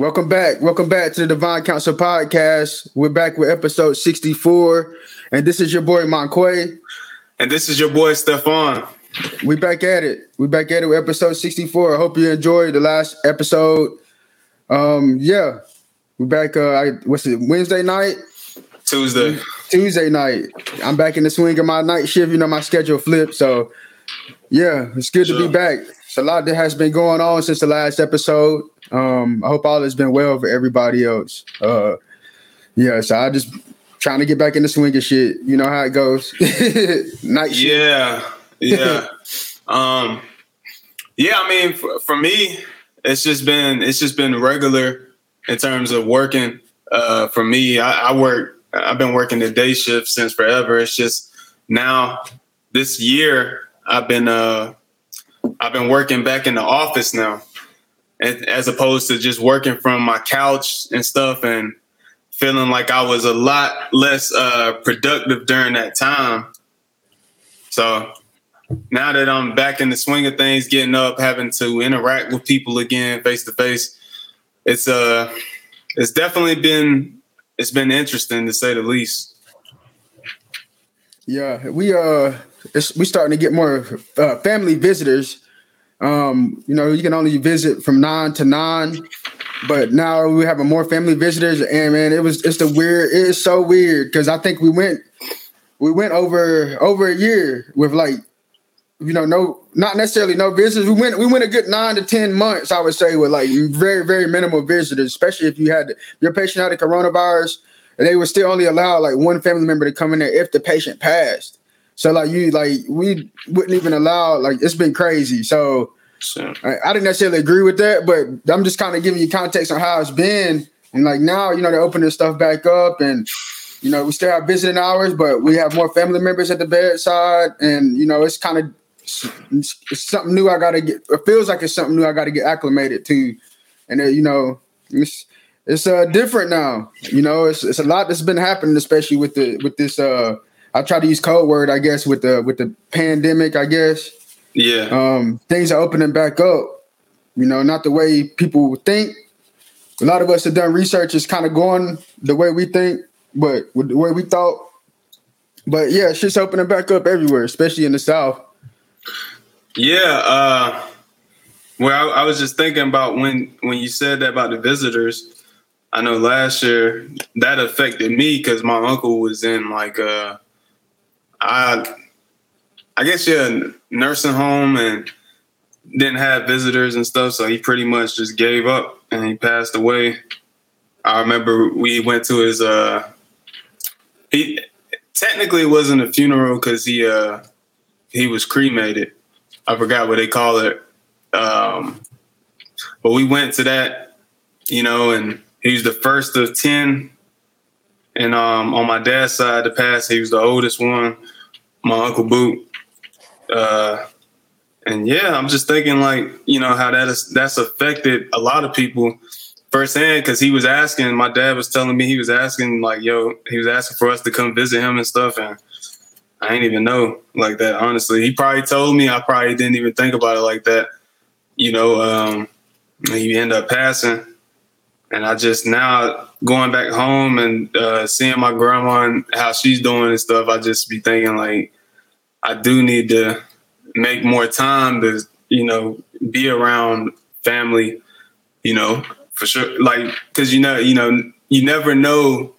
Welcome back. Welcome back to the Divine Council Podcast. We're back with episode 64. And this is your boy Monquay. And this is your boy Stefan. We back at it. We back at it with episode 64. I hope you enjoyed the last episode. Um, yeah. We back uh I, what's it, Wednesday night? Tuesday. Tuesday night. I'm back in the swing of my night shift. You know, my schedule flipped. So yeah, it's good sure. to be back. It's a lot that has been going on since the last episode. Um, I hope all has been well for everybody else. Uh, yeah, so I just trying to get back in the swing of shit. You know how it goes. Night shit. Yeah, yeah, um, yeah. I mean, for, for, me, it's just been it's just been regular in terms of working. Uh, for me, I, I work. I've been working the day shift since forever. It's just now this year I've been uh I've been working back in the office now as opposed to just working from my couch and stuff and feeling like I was a lot less uh, productive during that time. So now that I'm back in the swing of things, getting up, having to interact with people again face to face, it's uh it's definitely been it's been interesting to say the least. Yeah, we uh we starting to get more uh, family visitors um, you know, you can only visit from nine to nine, but now we have more family visitors, and man, it was it's the weird. It is so weird because I think we went we went over over a year with like you know no not necessarily no visitors. We went we went a good nine to ten months, I would say, with like very very minimal visitors, especially if you had your patient had a coronavirus and they were still only allowed like one family member to come in there if the patient passed. So like you like we wouldn't even allow like it's been crazy. So. I, I didn't necessarily agree with that, but I'm just kind of giving you context on how it's been. And like now, you know, they're opening stuff back up and you know, we still have visiting hours, but we have more family members at the bedside. And, you know, it's kind of it's, it's something new I gotta get it feels like it's something new I gotta get acclimated to. And uh, you know, it's it's uh different now. You know, it's it's a lot that's been happening, especially with the with this uh I try to use code word, I guess, with the with the pandemic, I guess. Yeah. Um, things are opening back up. You know, not the way people think. A lot of us have done research is kind of going the way we think, but with the way we thought. But yeah, shit's opening back up everywhere, especially in the South. Yeah. Uh, well, I, I was just thinking about when when you said that about the visitors. I know last year that affected me because my uncle was in like uh I I guess yeah, nursing home and didn't have visitors and stuff, so he pretty much just gave up and he passed away. I remember we went to his uh he technically wasn't a funeral because he uh he was cremated. I forgot what they call it. Um but we went to that, you know, and he was the first of ten. And um on my dad's side the pass, he was the oldest one. My uncle Boot uh, and yeah, I'm just thinking like you know how that is that's affected a lot of people firsthand because he was asking. My dad was telling me he was asking like, yo, he was asking for us to come visit him and stuff, and I didn't even know like that. Honestly, he probably told me. I probably didn't even think about it like that. You know, um, he ended up passing, and I just now going back home and uh, seeing my grandma and how she's doing and stuff. I just be thinking like I do need to make more time to, you know, be around family, you know, for sure. Like, cause you know, you know, you never know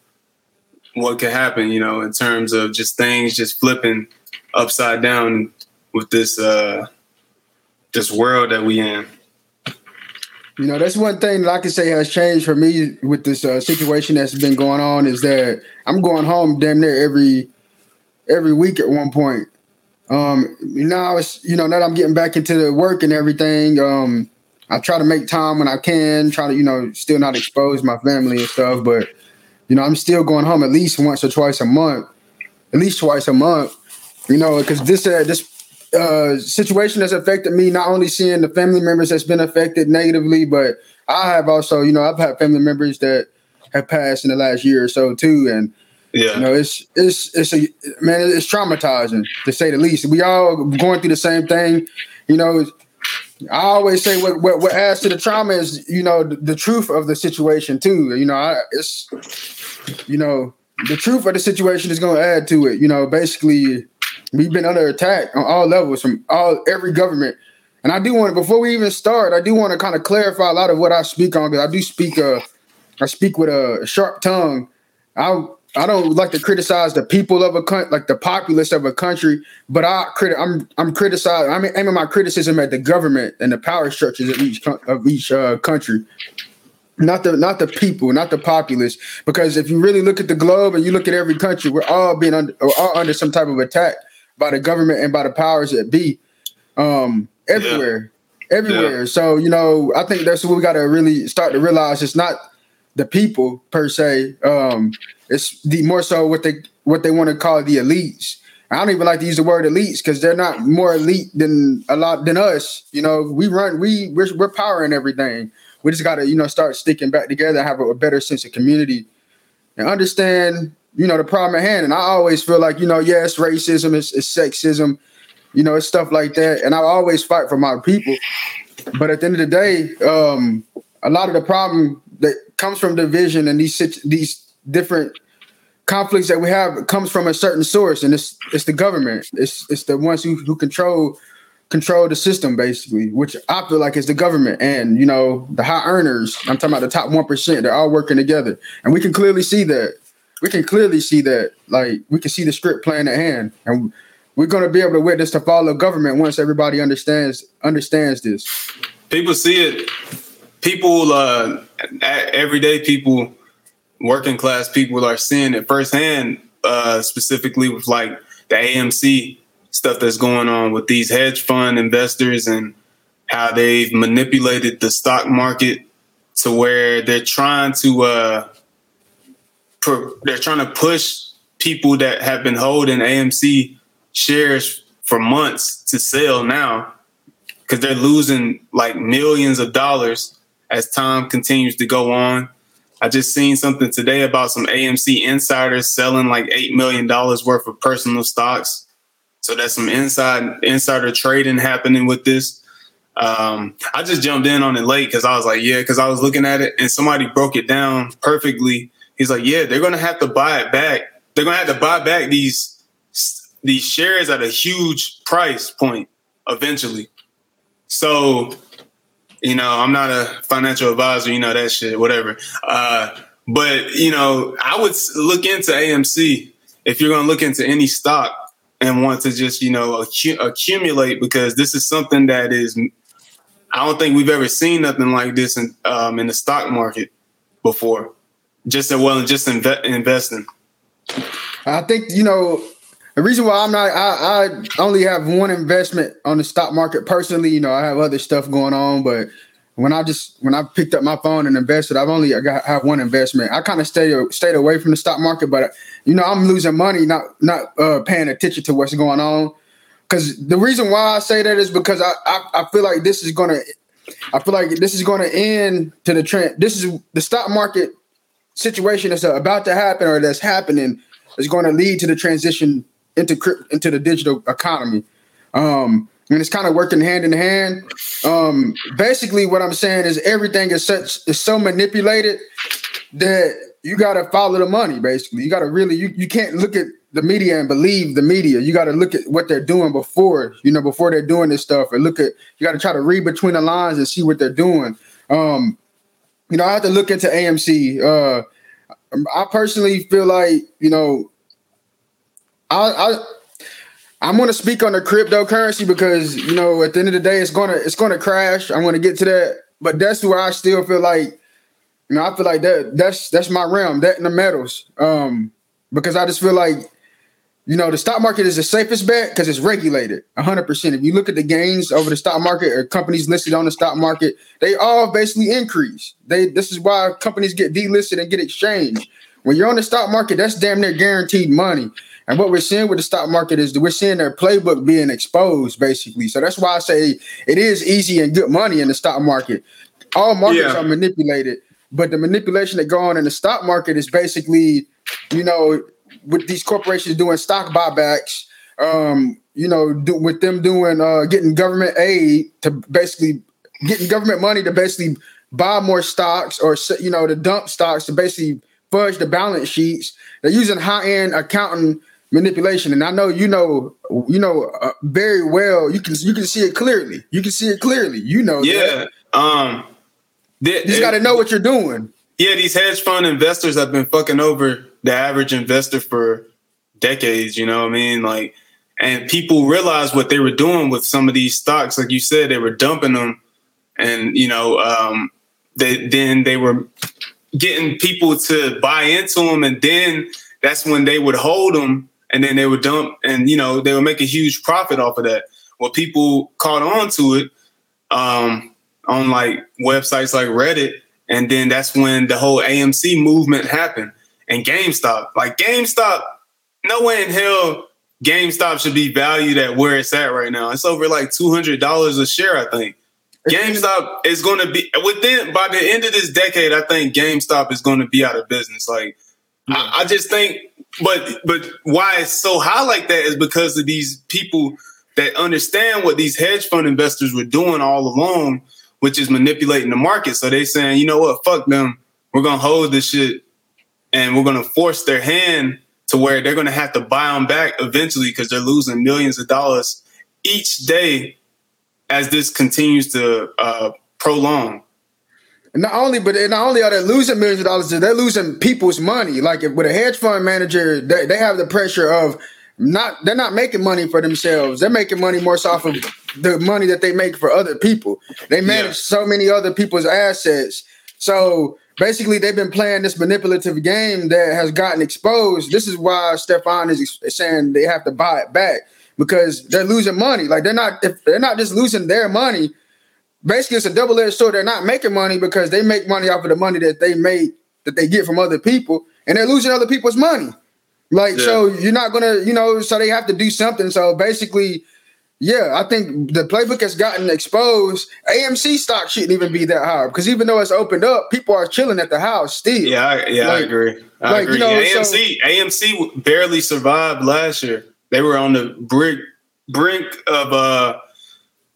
what could happen, you know, in terms of just things just flipping upside down with this, uh, this world that we in. You know, that's one thing that I can say has changed for me with this uh, situation that's been going on is that I'm going home damn near every every week at one point. Um, now it's you know now that I'm getting back into the work and everything. Um, I try to make time when I can. Try to you know still not expose my family and stuff, but you know I'm still going home at least once or twice a month, at least twice a month. You know, because this uh, this uh, situation that's affected me. Not only seeing the family members that's been affected negatively, but I have also you know I've had family members that have passed in the last year or so too, and yeah, you know, it's it's it's a man, it's traumatizing to say the least. We all going through the same thing. You know, I always say what, what, what adds to the trauma is you know the, the truth of the situation too. You know, I, it's you know the truth of the situation is going to add to it. You know, basically we've been under attack on all levels from all every government. And I do want to before we even start, I do want to kind of clarify a lot of what I speak on because I do speak uh I speak with a sharp tongue. I I don't like to criticize the people of a country, like the populace of a country, but I crit- I'm I'm criticizing. I'm aiming my criticism at the government and the power structures of each of each uh, country, not the not the people, not the populace. Because if you really look at the globe and you look at every country, we're all being under all under some type of attack by the government and by the powers that be, um, everywhere, yeah. everywhere. Yeah. So you know, I think that's what we got to really start to realize. It's not the people per se. Um, it's the more so what they what they want to call the elites. I don't even like to use the word elites because they're not more elite than a lot than us. You know, we run we we're, we're powering everything. We just got to you know start sticking back together, have a, a better sense of community, and understand you know the problem at hand. And I always feel like you know yes, racism, is sexism, you know, it's stuff like that. And I always fight for my people. But at the end of the day, um, a lot of the problem that comes from division and these these different conflicts that we have comes from a certain source, and it's it's the government. It's it's the ones who, who control control the system basically, which I feel like is the government and you know the high earners. I'm talking about the top one percent. They're all working together, and we can clearly see that. We can clearly see that. Like we can see the script playing at hand, and we're going to be able to witness the fall of government once everybody understands understands this. People see it people, uh, everyday people, working class people are seeing it firsthand, uh, specifically with like the AMC stuff that's going on with these hedge fund investors and how they've manipulated the stock market to where they're trying to uh, they're trying to push people that have been holding AMC shares for months to sell now because they're losing like millions of dollars as time continues to go on. I just seen something today about some AMC insiders selling like eight million dollars worth of personal stocks. So that's some inside insider trading happening with this. Um, I just jumped in on it late because I was like, yeah, because I was looking at it and somebody broke it down perfectly. He's like, yeah, they're gonna have to buy it back. They're gonna have to buy back these these shares at a huge price point eventually. So you know, I'm not a financial advisor, you know, that shit, whatever. Uh, but, you know, I would look into AMC if you're to look into any stock and want to just, you know, accu- accumulate because this is something that is, I don't think we've ever seen nothing like this in, um, in the stock market before. Just as well just inve- investing. I think, you know, the reason why I'm not, I, I only have one investment on the stock market personally. You know, I have other stuff going on, but when I just when I picked up my phone and invested, I've only I got have one investment. I kind of stayed stayed away from the stock market, but you know, I'm losing money, not not uh, paying attention to what's going on. Because the reason why I say that is because I, I I feel like this is gonna, I feel like this is gonna end to the trend. This is the stock market situation that's about to happen or that's happening is going to lead to the transition into into the digital economy. Um, and it's kind of working hand in hand. Um, basically, what I'm saying is everything is such is so manipulated that you got to follow the money. Basically, you got to really you, you can't look at the media and believe the media. You got to look at what they're doing before you know before they're doing this stuff, and look at you got to try to read between the lines and see what they're doing. Um, you know, I have to look into AMC. Uh, I personally feel like you know I, I I'm going to speak on the cryptocurrency because you know at the end of the day it's gonna it's gonna crash. I'm going to get to that, but that's where I still feel like you know I feel like that that's that's my realm that and the metals um, because I just feel like you know the stock market is the safest bet because it's regulated 100. percent If you look at the gains over the stock market or companies listed on the stock market, they all basically increase. They this is why companies get delisted and get exchanged. When you're on the stock market, that's damn near guaranteed money. And what we're seeing with the stock market is that we're seeing their playbook being exposed, basically. So that's why I say it is easy and good money in the stock market. All markets yeah. are manipulated, but the manipulation that go on in the stock market is basically, you know, with these corporations doing stock buybacks, um, you know, do, with them doing uh, getting government aid to basically getting government money to basically buy more stocks or you know to dump stocks to basically fudge the balance sheets. They're using high end accounting manipulation, and I know you know you know uh, very well. You can you can see it clearly. You can see it clearly. You know. Yeah. That. Um. They, you just got to know what you're doing. Yeah, these hedge fund investors have been fucking over the average investor for decades. You know what I mean? Like, and people realized what they were doing with some of these stocks. Like you said, they were dumping them, and you know, um, they then they were getting people to buy into them, and then that's when they would hold them, and then they would dump, and you know, they would make a huge profit off of that. Well, people caught on to it um, on like websites like Reddit, and then that's when the whole AMC movement happened and GameStop. Like GameStop, no way in hell GameStop should be valued at where it's at right now. It's over like two hundred dollars a share, I think. GameStop is going to be within by the end of this decade. I think GameStop is going to be out of business. Like, yeah. I, I just think, but but why it's so high like that is because of these people that understand what these hedge fund investors were doing all along, which is manipulating the market. So they saying, you know what, fuck them. We're gonna hold this shit, and we're gonna force their hand to where they're gonna have to buy them back eventually because they're losing millions of dollars each day as this continues to uh, prolong. Not only, but not only are they losing millions of dollars, they're losing people's money. Like with a hedge fund manager, they, they have the pressure of not they're not making money for themselves. They're making money more so off of the money that they make for other people. They manage yeah. so many other people's assets. So basically, they've been playing this manipulative game that has gotten exposed. This is why Stefan is saying they have to buy it back because they're losing money. Like they're not if they're not just losing their money. Basically, it's a double edged sword. They're not making money because they make money off of the money that they make that they get from other people, and they're losing other people's money. Like yeah. so, you're not gonna, you know, so they have to do something. So basically, yeah, I think the playbook has gotten exposed. AMC stock shouldn't even be that high because even though it's opened up, people are chilling at the house still. Yeah, I, yeah, like, I agree. I like, agree. You know, AMC so, AMC barely survived last year they were on the brink brink of uh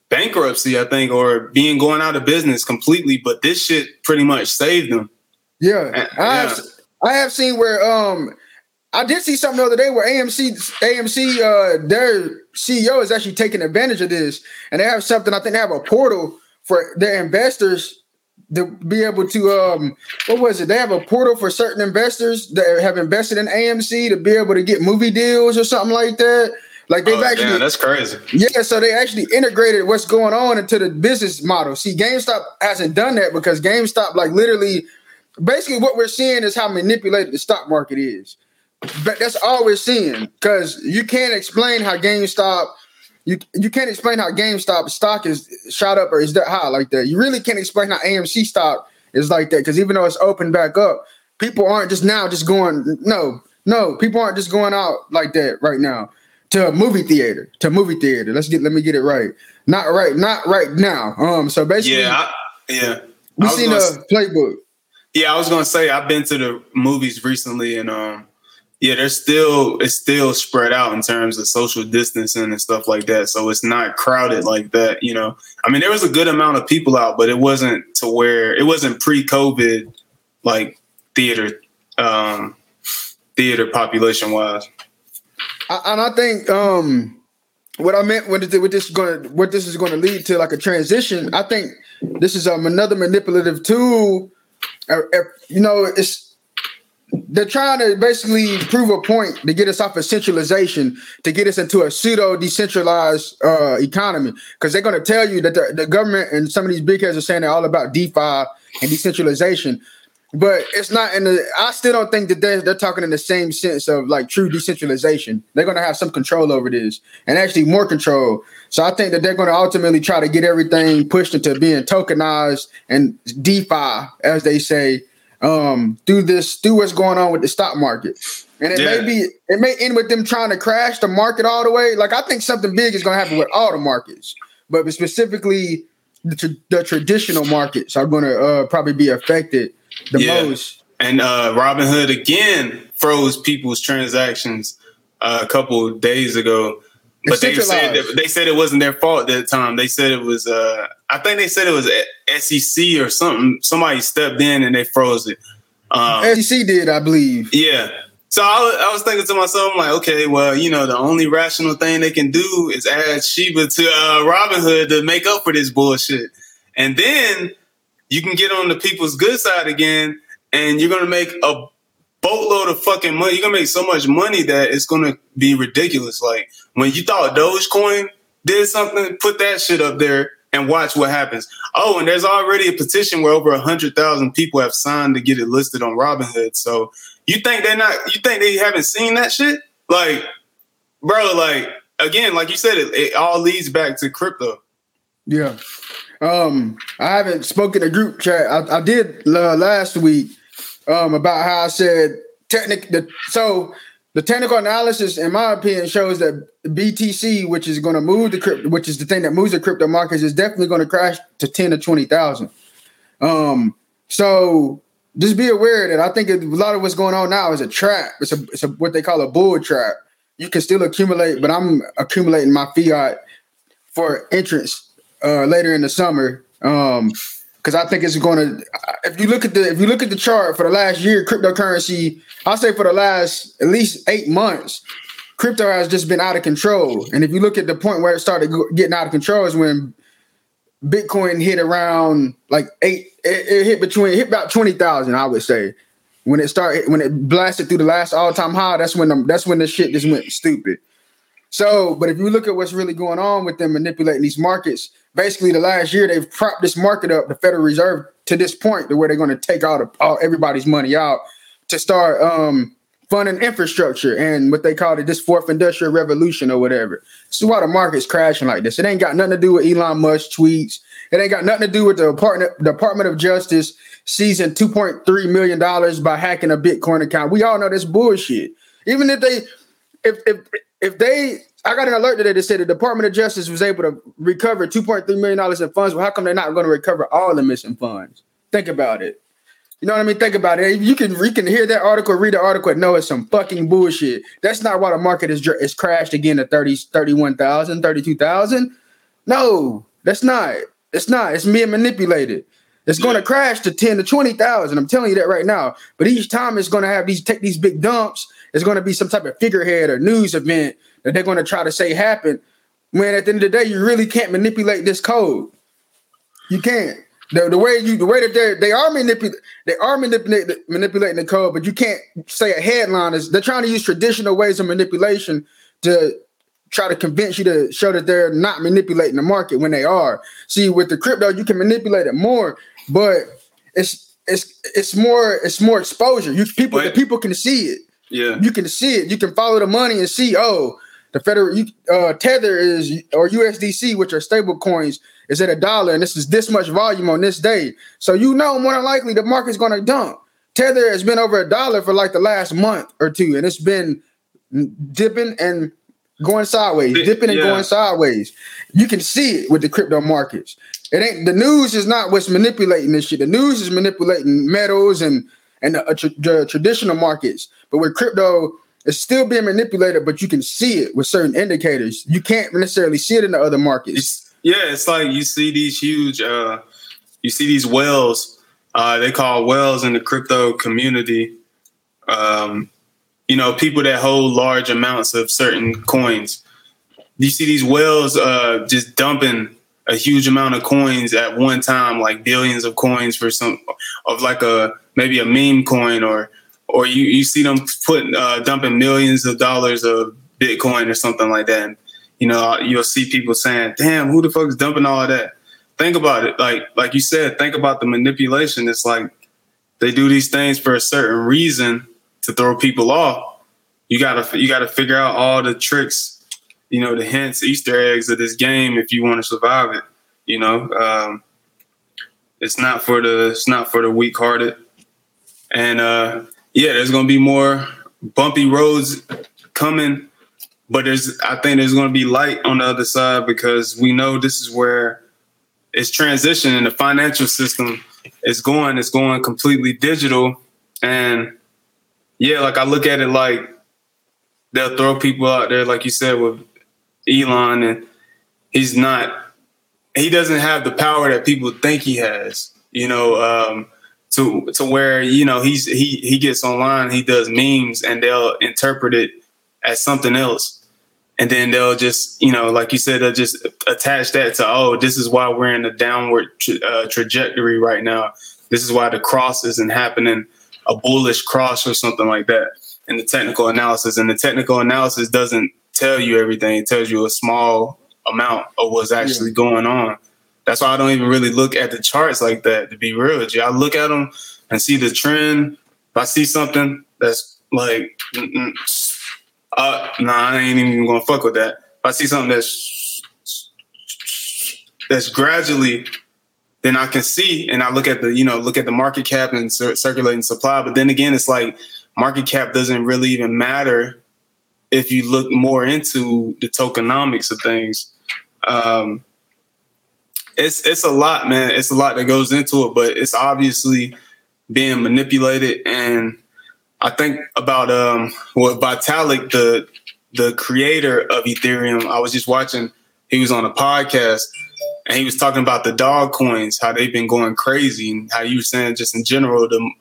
bankruptcy, I think, or being going out of business completely. But this shit pretty much saved them. Yeah, I have, I have seen where um I did see something the other day where AMC AMC uh their CEO is actually taking advantage of this, and they have something. I think they have a portal for their investors to be able to um what was it? They have a portal for certain investors that have invested in AMC to be able to get movie deals or something like that. Like they've oh, actually damn, that's crazy. Yeah, so they actually integrated what's going on into the business model. See, GameStop hasn't done that because GameStop, like literally, basically what we're seeing is how manipulated the stock market is. But that's all we're seeing because you can't explain how GameStop you you can't explain how GameStop stock is shot up or is that high like that. You really can't explain how AMC stock is like that because even though it's opened back up, people aren't just now just going. No, no, people aren't just going out like that right now to a movie theater. To a movie theater. Let's get let me get it right. Not right. Not right now. Um. So basically, yeah, I, yeah. We seen a playbook. Yeah, I was gonna say I've been to the movies recently and um yeah, there's still it's still spread out in terms of social distancing and stuff like that. So it's not crowded like that. You know, I mean, there was a good amount of people out, but it wasn't to where it wasn't pre-COVID like theater um theater population wise. And I think um what I meant what this is going what this is going to lead to like a transition. I think this is um another manipulative tool. Uh, uh, you know, it's they're trying to basically prove a point to get us off of centralization, to get us into a pseudo decentralized uh, economy. Because they're going to tell you that the, the, government and some of these big heads are saying they're all about DeFi and decentralization. But it's not in the. I still don't think that they're, they're talking in the same sense of like true decentralization. They're going to have some control over this and actually more control. So I think that they're going to ultimately try to get everything pushed into being tokenized and DeFi, as they say um, through this, do what's going on with the stock market. And it yeah. may be, it may end with them trying to crash the market all the way. Like I think something big is going to happen with all the markets, but specifically the, the traditional markets are going to uh, probably be affected the yeah. most. And uh, Robinhood again froze people's transactions uh, a couple days ago but they said that, they said it wasn't their fault at the time. They said it was. Uh, I think they said it was SEC or something. Somebody stepped in and they froze it. Um, SEC did, I believe. Yeah. So I was, I was, thinking to myself, I'm like, okay, well, you know, the only rational thing they can do is add Shiba to uh, Robinhood to make up for this bullshit, and then you can get on the people's good side again, and you're gonna make a boatload of fucking money. You're gonna make so much money that it's gonna be ridiculous. Like when you thought Dogecoin did something, put that shit up there and watch what happens. Oh, and there's already a petition where over hundred thousand people have signed to get it listed on Robinhood. So you think they're not? You think they haven't seen that shit? Like, bro, like again, like you said, it, it all leads back to crypto. Yeah. Um, I haven't spoken to group chat. I, I did uh, last week um, about how I said technic. The, so the technical analysis, in my opinion, shows that BTC, which is going to move the crypto, which is the thing that moves the crypto markets, is definitely going to crash to ten to twenty thousand. Um, so just be aware that I think a lot of what's going on now is a trap. It's a it's a what they call a bull trap. You can still accumulate, but I'm accumulating my fiat for entrance uh, later in the summer. Um, because I think it's going to. If you look at the if you look at the chart for the last year, cryptocurrency, I'll say for the last at least eight months, crypto has just been out of control. And if you look at the point where it started getting out of control, is when Bitcoin hit around like eight. It, it hit between it hit about twenty thousand, I would say. When it started, when it blasted through the last all time high, that's when the, that's when the shit just went stupid. So, but if you look at what's really going on with them manipulating these markets, basically the last year they've propped this market up, the Federal Reserve, to this point to where they're going to take all, the, all everybody's money out to start um, funding infrastructure and what they call it this fourth industrial revolution or whatever. So why the market's crashing like this. It ain't got nothing to do with Elon Musk tweets. It ain't got nothing to do with the Department of Justice seizing two point three million dollars by hacking a Bitcoin account. We all know this bullshit. Even if they, if if if they I got an alert today that said the Department of Justice was able to recover $2.3 million in funds. Well, how come they're not going to recover all the missing funds? Think about it. You know what I mean? Think about it. You can you can hear that article, read the article, and know it's some fucking bullshit. That's not why the market is is crashed again to 30, 31,000, 32,000. No, that's not. It's not. It's being manipulated. It's going to crash to 10 to 20,000. I'm telling you that right now. But each time it's going to have these take these big dumps. It's going to be some type of figurehead or news event that they're going to try to say happened. When at the end of the day, you really can't manipulate this code. You can't. The, the way you the way that they they are manipulating they are manipulating manipulating the code, but you can't say a headline is they're trying to use traditional ways of manipulation to try to convince you to show that they're not manipulating the market when they are. See, with the crypto, you can manipulate it more, but it's it's it's more it's more exposure. You people the people can see it. Yeah, you can see it. You can follow the money and see. Oh, the federal uh, tether is or USDC, which are stable coins, is at a dollar, and this is this much volume on this day. So you know more than likely the market's going to dump. Tether has been over a dollar for like the last month or two, and it's been dipping and going sideways, dipping and yeah. going sideways. You can see it with the crypto markets. It ain't the news is not what's manipulating this shit. The news is manipulating metals and and the, uh, the traditional markets, but with crypto it's still being manipulated, but you can see it with certain indicators. You can't necessarily see it in the other markets. It's, yeah, it's like you see these huge, uh, you see these whales. Uh, they call whales in the crypto community. Um, you know, people that hold large amounts of certain coins. You see these whales uh, just dumping a huge amount of coins at one time, like billions of coins for some of like a maybe a meme coin or or you, you see them putting uh, dumping millions of dollars of Bitcoin or something like that. And, you know, you'll see people saying, "Damn, who the fuck is dumping all of that?" Think about it, like like you said. Think about the manipulation. It's like they do these things for a certain reason to throw people off. You gotta you gotta figure out all the tricks, you know, the hints, Easter eggs of this game if you want to survive it. You know, um, it's not for the it's not for the weak hearted. And uh, yeah, there's to be more bumpy roads coming, but there's I think there's to be light on the other side because we know this is where it's transitioning. The financial system is going. It's going completely digital, and yeah, like I look at it like they'll throw people out there, like you said, with Elon, and he's not. He doesn't have the power that people think he has. You know, um, to to where you know he's he he gets online, he does memes, and they'll interpret it as something else, and then they'll just you know, like you said, they'll just attach that to oh, this is why we're in a downward tra- uh, trajectory right now. This is why the cross isn't happening, a bullish cross or something like that in the technical analysis. And the technical analysis doesn't tell you everything; it tells you a small amount of what's actually yeah. going on. That's why I don't even really look at the charts like that. To be real with you, I look at them and see the trend. If I see something that's like, uh, nah, I ain't even gonna fuck with that. If I see something that's that's gradually, then I can see and I look at the you know look at the market cap and cir- circulating supply. But then again, it's like market cap doesn't really even matter if you look more into the tokenomics of things. Um, it's it's a lot, man. It's a lot that goes into it, but it's obviously being manipulated. And I think about um what Vitalik, the the creator of Ethereum, I was just watching. He was on a podcast and he was talking about the dog coins, how they've been going crazy, and how you were saying just in general the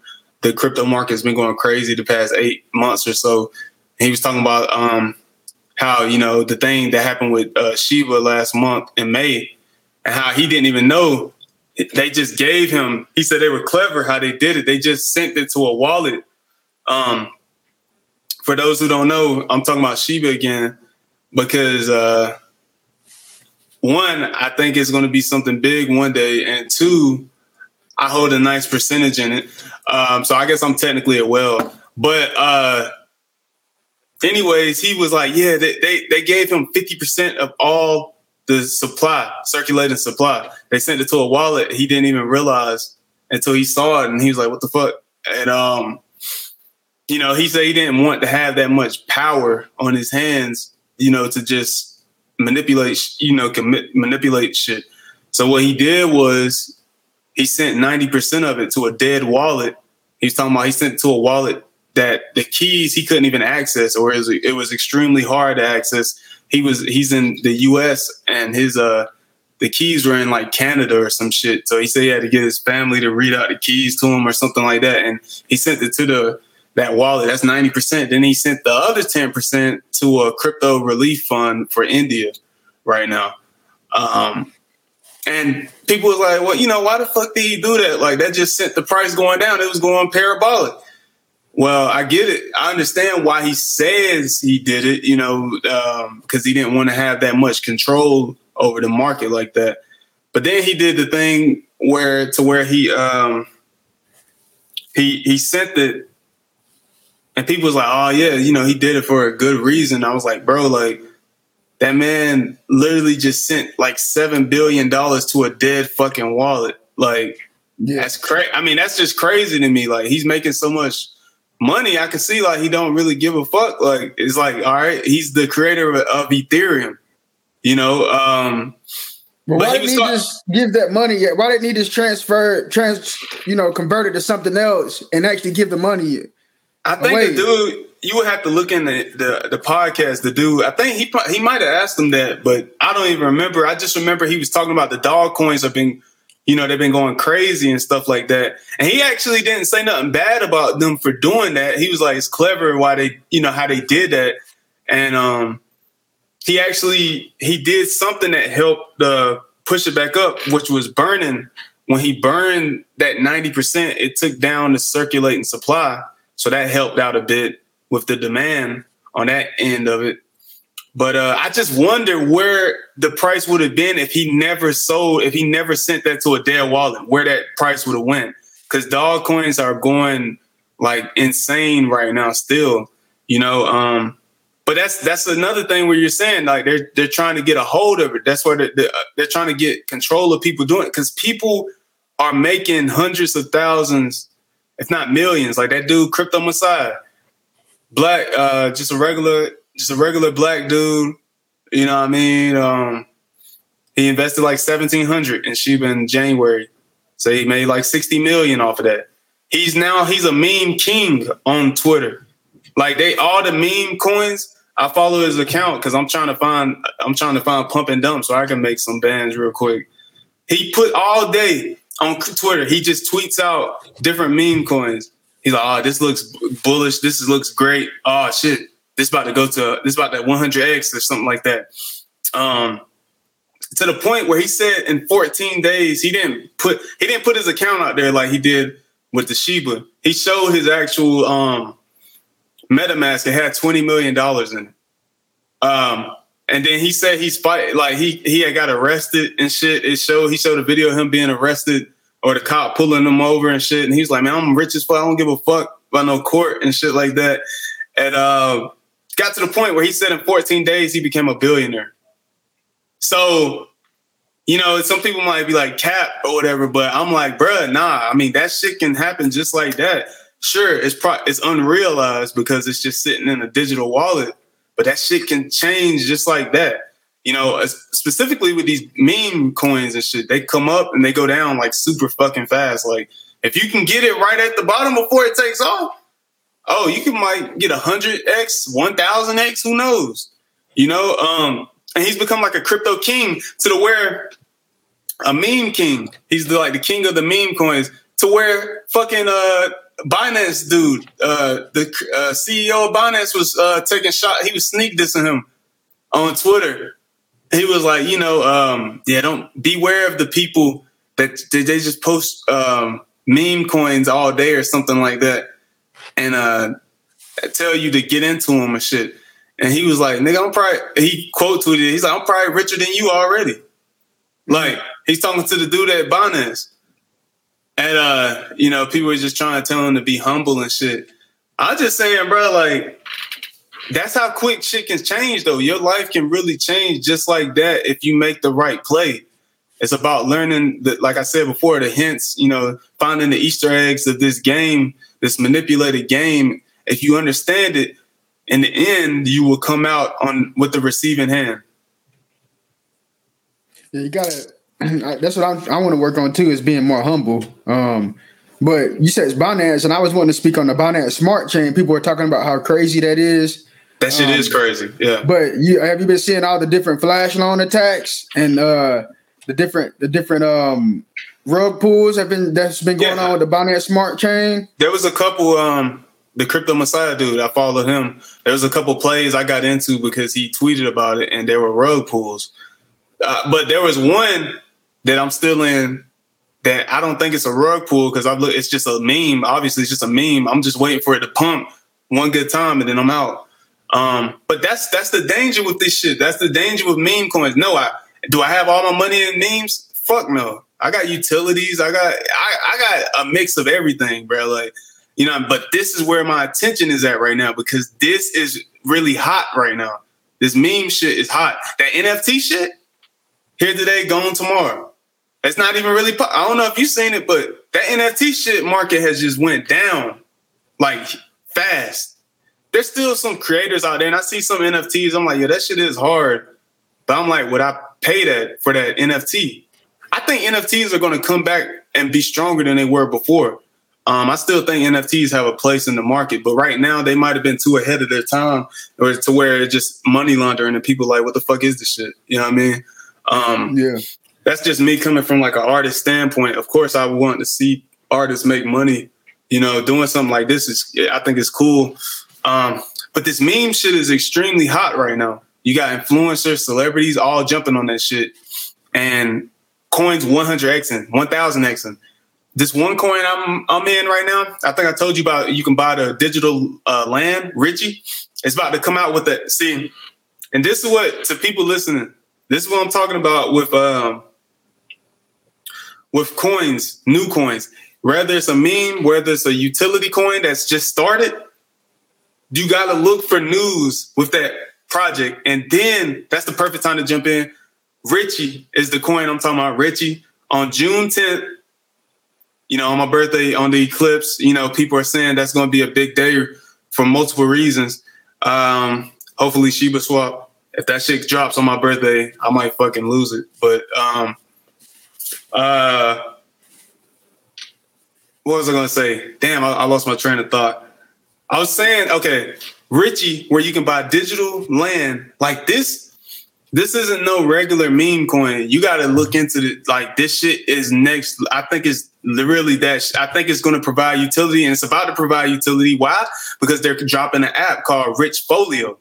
the crypto market's been going crazy the past eight months or so. And he was talking about um how you know the thing that happened with uh, Shiba last month in May and how he didn't even know. They just gave him. He said they were clever how they did it. They just sent it to a wallet. Um, for those who don't know, I'm talking about Shiba again because uh, one, I think it's going to be something big one day, and two, I hold a nice percentage in it. Um, so I guess I'm technically a whale. But uh, anyways, he was like, yeah, they, they, they gave him 50% of all the supply, circulating supply. They sent it to a wallet. He didn't even realize until he saw it, and he was like, "What the fuck?" And um, you know, he said he didn't want to have that much power on his hands, you know, to just manipulate, you know, commit, manipulate shit. So what he did was he sent ninety percent of it to a dead wallet. He's talking about he sent it to a wallet that the keys he couldn't even access, or it was, it was extremely hard to access he was he's in the U.S. and his uh the keys were in like Canada or some shit. So he said he had to get his family to read out the keys to him or something like that, and he sent it to the that wallet. That's ninety percent. Then he sent the other ten percent to a crypto relief fund for India right now. Um, and people was like, well, you know, why the fuck did he do that? Like that just sent the price going down. It was going parabolic. Well, I get it. I understand why he says he did it, you know, because um, he didn't want to have that much control over the market like that. But then he did the thing where to where he um, he he sent it, and people was like, "Oh yeah, you know, he did it for a good reason." I was like, "Bro, like that man literally just sent like seven billion dollars to a dead fucking wallet. Like yeah. that's crazy. I mean, that's just crazy to me. Like he's making so much." Money, I can see like he don't really give a fuck. Like it's like, all right, he's the creator of, of Ethereum, you know. Um but why didn't he talk- just give that money yet? Why didn't he just transfer, trans, you know, convert it to something else and actually give the money? I think away? the dude, you would have to look in the, the, the podcast. The dude, I think he he might have asked him that, but I don't even remember. I just remember he was talking about the dog coins have been you know, they've been going crazy and stuff like that. And he actually didn't say nothing bad about them for doing that. He was like, it's clever why they, you know, how they did that. And um, he actually he did something that helped uh, push it back up, which was burning. When he burned that 90%, it took down the circulating supply. So that helped out a bit with the demand on that end of it. But uh, I just wonder where the price would have been if he never sold, if he never sent that to a dead wallet, where that price would have went. Because dog coins are going like insane right now, still. You know, um, but that's that's another thing where you're saying like they're they're trying to get a hold of it. That's where they're, they're, they're trying to get control of people doing it because people are making hundreds of thousands, if not millions. Like that dude, Crypto Messiah, black, uh, just a regular just a regular black dude. You know what I mean? Um, he invested like seventeen hundred in Shiba in January, so he made like sixty million off of that. He's now he's a meme king on Twitter. Like they all the meme coins I follow his account because I'm trying to find I'm trying to find pump and dump so I can make some bands real quick. He put all day on Twitter. He just tweets out different meme coins. He's like, "Oh, this looks bullish. This looks great. Oh shit, this about to go to this about that 100x or something like that." Um, to the point where he said in 14 days he didn't put he didn't put his account out there like he did with the Shiba. He showed his actual um, MetaMask. It had 20 million dollars in it. Um, and then he said he's fight like he he had got arrested and shit. It showed he showed a video of him being arrested or the cop pulling him over and shit. And he's like, man, I'm rich as fuck. I don't give a fuck about no court and shit like that. And uh, got to the point where he said in 14 days he became a billionaire. So, you know, some people might be like cap or whatever, but I'm like, bruh, nah. I mean, that shit can happen just like that. Sure, it's pro- it's unrealized because it's just sitting in a digital wallet, but that shit can change just like that. You know, specifically with these meme coins and shit, they come up and they go down like super fucking fast. Like if you can get it right at the bottom before it takes off, oh, you can might get a hundred x, one thousand x, who knows? You know, um, and he's become like a crypto king to the where a meme king. He's the, like the king of the meme coins to where fucking uh Binance dude, uh the uh, CEO of Binance was uh taking shot. He was sneak dissing him on Twitter. He was like, you know, um, yeah, don't beware of the people that they just post um meme coins all day or something like that, and uh tell you to get into him and shit. And he was like, nigga, I'm probably, he quote tweeted, he's like, I'm probably richer than you already. Like, he's talking to the dude at Binance. And, uh, you know, people are just trying to tell him to be humble and shit. I'm just saying, bro, like, that's how quick shit can change, though. Your life can really change just like that if you make the right play. It's about learning, the, like I said before, the hints, you know, finding the Easter eggs of this game, this manipulated game. If you understand it, in the end, you will come out on with the receiving hand. Yeah, you gotta. That's what I'm, i want to work on too. Is being more humble. Um, but you said it's Binance, and I was wanting to speak on the Binance Smart Chain. People are talking about how crazy that is. That shit um, is crazy. Yeah. But you have you been seeing all the different flash loan attacks and uh the different the different um rug pulls have been that's been going yeah. on with the Binance Smart Chain? There was a couple um the crypto messiah dude i followed him. There was a couple plays i got into because he tweeted about it and there were rug pulls. Uh, but there was one that i'm still in that i don't think it's a rug pull because i look it's just a meme. Obviously it's just a meme. I'm just waiting for it to pump one good time and then i'm out. Um, but that's that's the danger with this shit. That's the danger with meme coins. No i do i have all my money in memes? Fuck no i got utilities i got i, I got a mix of everything bro like you know, but this is where my attention is at right now because this is really hot right now. This meme shit is hot. That NFT shit, here today, gone tomorrow. It's not even really. I don't know if you've seen it, but that NFT shit market has just went down like fast. There's still some creators out there, and I see some NFTs. I'm like, yeah, that shit is hard. But I'm like, would I pay that for that NFT? I think NFTs are going to come back and be stronger than they were before. Um, I still think NFTs have a place in the market, but right now they might have been too ahead of their time, or to where it's just money laundering and people like, what the fuck is this shit? You know what I mean? Um, yeah, that's just me coming from like an artist standpoint. Of course, I want to see artists make money. You know, doing something like this is, I think, is cool. Um, but this meme shit is extremely hot right now. You got influencers, celebrities, all jumping on that shit, and coins 100xing, 1000xing this one coin I'm I'm in right now. I think I told you about. You can buy the digital uh, land, Richie. It's about to come out with that. See, and this is what to people listening. This is what I'm talking about with um with coins, new coins. Whether it's a meme, whether it's a utility coin that's just started, you got to look for news with that project, and then that's the perfect time to jump in. Richie is the coin I'm talking about. Richie on June 10th you know, on my birthday on the eclipse, you know, people are saying that's going to be a big day for multiple reasons. Um, hopefully, Shiba Swap. If that shit drops on my birthday, I might fucking lose it. But um, uh, what was I going to say? Damn, I, I lost my train of thought. I was saying, okay, Richie, where you can buy digital land like this. This isn't no regular meme coin. You got to look into it. Like this shit is next. I think it's really that. I think it's going to provide utility, and it's about to provide utility. Why? Because they're dropping an app called Rich Folio,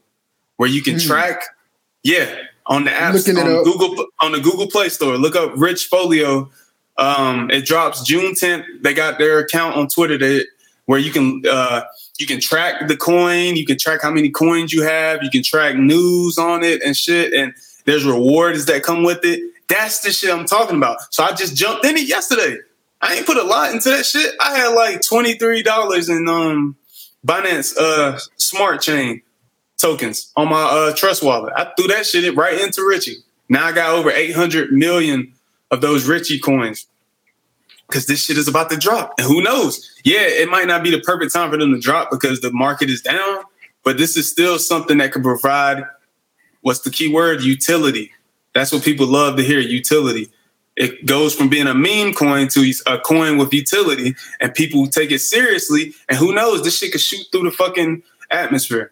where you can mm. track. Yeah, on the app on Google on the Google Play Store. Look up Rich Folio. Um, it drops June 10th. They got their account on Twitter that where you can uh, you can track the coin, you can track how many coins you have, you can track news on it and shit, and there's rewards that come with it. That's the shit I'm talking about. So I just jumped in it yesterday. I ain't put a lot into that shit. I had like twenty three dollars in um Binance uh Smart Chain tokens on my uh, Trust wallet. I threw that shit right into Richie. Now I got over 800 million of those Richie coins because this shit is about to drop. And who knows? Yeah, it might not be the perfect time for them to drop because the market is down, but this is still something that can provide what's the key word? Utility. That's what people love to hear utility. It goes from being a meme coin to a coin with utility, and people take it seriously. And who knows? This shit could shoot through the fucking atmosphere.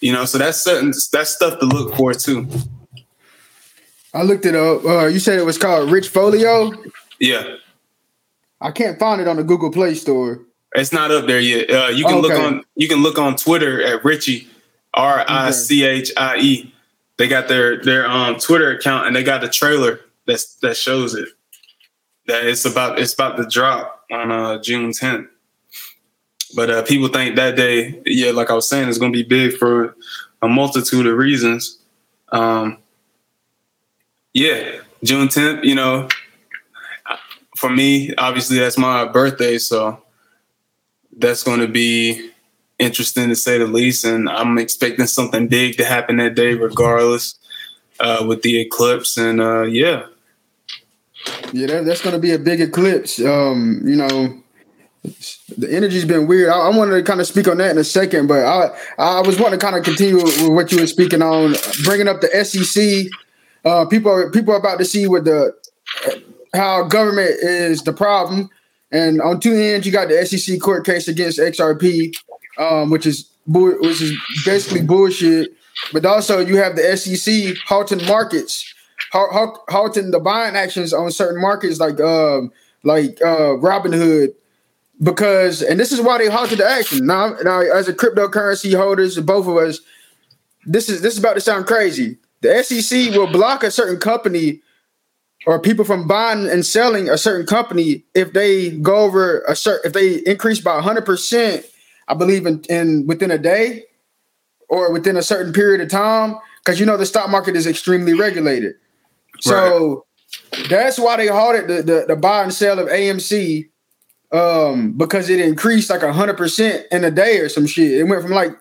You know, so that's certain that's stuff to look for too. I looked it up. Uh, you said it was called Rich Folio. Yeah. I can't find it on the Google Play Store. It's not up there yet. Uh, you can okay. look on you can look on Twitter at Richie R I C H I E. They got their their um Twitter account and they got the trailer that's that shows it. That it's about it's about to drop on uh June 10th. But uh, people think that day, yeah, like I was saying, it's going to be big for a multitude of reasons. Um, yeah, June 10th, you know, for me, obviously that's my birthday, so that's going to be interesting to say the least. And I'm expecting something big to happen that day, regardless, uh, with the eclipse. And uh, yeah, yeah, that, that's going to be a big eclipse. Um, you know, the energy's been weird. I, I, wanted to kind of speak on that in a second, but I I was wanting to kind of continue with what you were speaking on, bringing up the SEC. Uh, people are people are about to see what the how government is the problem, and on two ends you got the SEC court case against XRP, um, which is which is basically bullshit. But also you have the SEC halting markets, halting the buying actions on certain markets like um, like uh, Robinhood because and this is why they halted the action. Now, now as a cryptocurrency holders, both of us, this is this is about to sound crazy. The SEC will block a certain company or people from buying and selling a certain company if they go over a certain if they increase by 100% i believe in, in within a day or within a certain period of time because you know the stock market is extremely regulated so right. that's why they halted the, the, the buy and sell of amc um, because it increased like hundred percent in a day or some shit. It went from like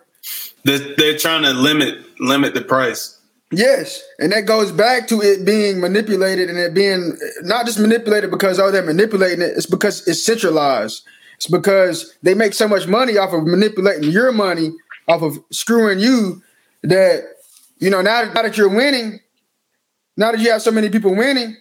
they're, they're trying to limit limit the price. Yes, and that goes back to it being manipulated and it being not just manipulated because oh they're manipulating it. It's because it's centralized. It's because they make so much money off of manipulating your money, off of screwing you, that you know now, now that you're winning, now that you have so many people winning,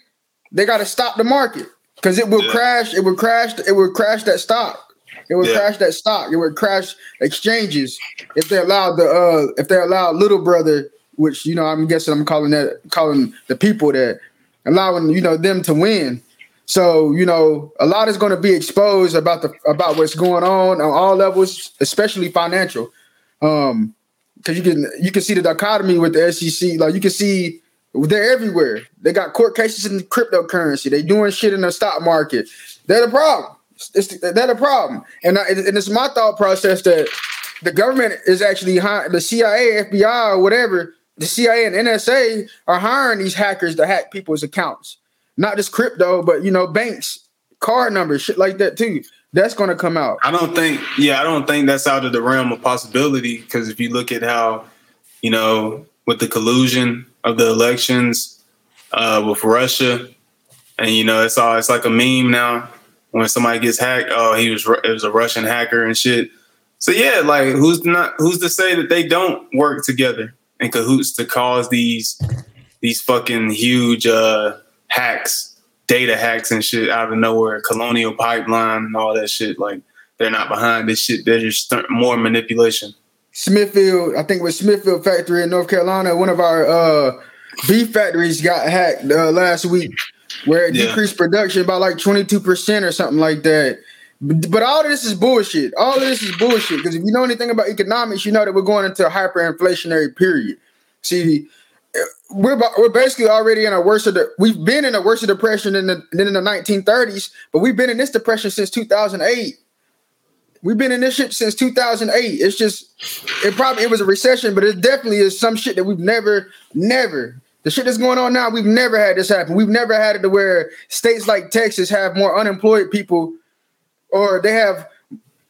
they got to stop the market because it will yeah. crash. It will crash. It will crash that stock. It would yeah. crash that stock. It would crash exchanges if they allowed the uh if they allowed little brother, which you know I'm guessing I'm calling that calling the people that allowing you know them to win. So you know a lot is going to be exposed about the about what's going on on all levels, especially financial. Um, because you can you can see the dichotomy with the SEC. Like you can see they're everywhere. They got court cases in cryptocurrency. They doing shit in the stock market. They're the problem. It's, they're the problem. And, I, and it's my thought process that the government is actually the CIA, FBI, or whatever. The CIA and NSA are hiring these hackers to hack people's accounts. Not just crypto, but you know, banks, card numbers, shit like that too. That's going to come out. I don't think. Yeah, I don't think that's out of the realm of possibility. Because if you look at how, you know, with the collusion of the elections uh, with Russia, and you know it's all it's like a meme now. When somebody gets hacked, oh, he was it was a Russian hacker and shit. So yeah, like who's not who's to say that they don't work together in cahoots to cause these these fucking huge uh, hacks, data hacks and shit out of nowhere, colonial pipeline and all that shit. Like they're not behind this shit. They're just more manipulation. Smithfield, I think it was Smithfield factory in North Carolina. One of our uh, beef factories got hacked uh, last week, where it yeah. decreased production by like twenty two percent or something like that. But, all of this is bullshit. All of this is bullshit because if you know anything about economics, you know that we're going into a hyperinflationary period. See, we're we're basically already in a worse of the we've been in a worse depression than, the, than in the 1930s, but we've been in this depression since 2008. We've been in this shit since 2008. It's just, it probably it was a recession, but it definitely is some shit that we've never, never. The shit that's going on now, we've never had this happen. We've never had it to where states like Texas have more unemployed people, or they have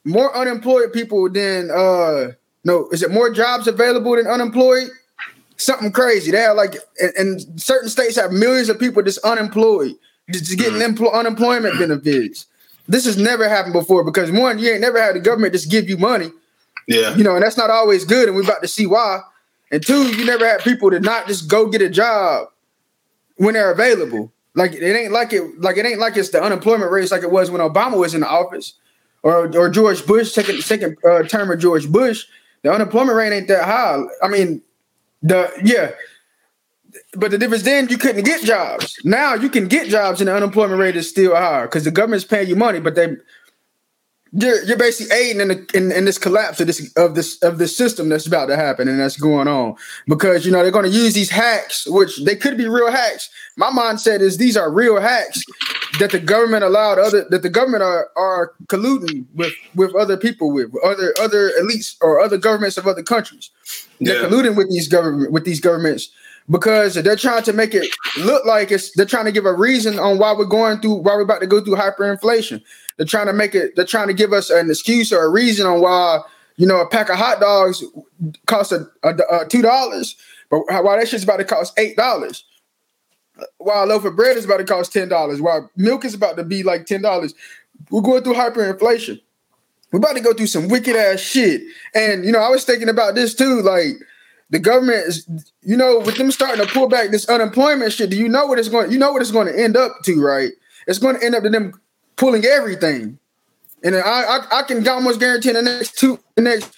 more unemployed people than uh no, is it more jobs available than unemployed? Something crazy. They have like, and certain states have millions of people just unemployed, just getting mm. unemployment benefits. This has never happened before because one, you ain't never had the government just give you money. Yeah. You know, and that's not always good, and we're about to see why. And two, you never had people to not just go get a job when they're available. Like it ain't like it like it ain't like it's the unemployment rates like it was when Obama was in the office or or George Bush second second uh, term of George Bush. The unemployment rate ain't that high. I mean, the yeah, but the difference then you couldn't get jobs. Now you can get jobs and the unemployment rate is still higher because the government's paying you money, but they you're, you're basically aiding in, the, in, in this collapse of this of this of this system that's about to happen and that's going on because you know they're going to use these hacks, which they could be real hacks. My mindset is these are real hacks that the government allowed other that the government are are colluding with with other people with other other elites or other governments of other countries. They're yeah. colluding with these government with these governments because they're trying to make it look like it's they're trying to give a reason on why we're going through why we're about to go through hyperinflation. They're trying to make it they're trying to give us an excuse or a reason on why you know a pack of hot dogs costs a, a, a two dollars, but why that shit's about to cost eight dollars. While a loaf of bread is about to cost ten dollars, while milk is about to be like ten dollars, we're going through hyperinflation. We're about to go through some wicked ass shit. And you know, I was thinking about this too, like the government is, you know, with them starting to pull back this unemployment shit, do you know what it's going? You know what it's going to end up to, right? It's going to end up to them pulling everything, and I, I, I can almost guarantee in the next two, the next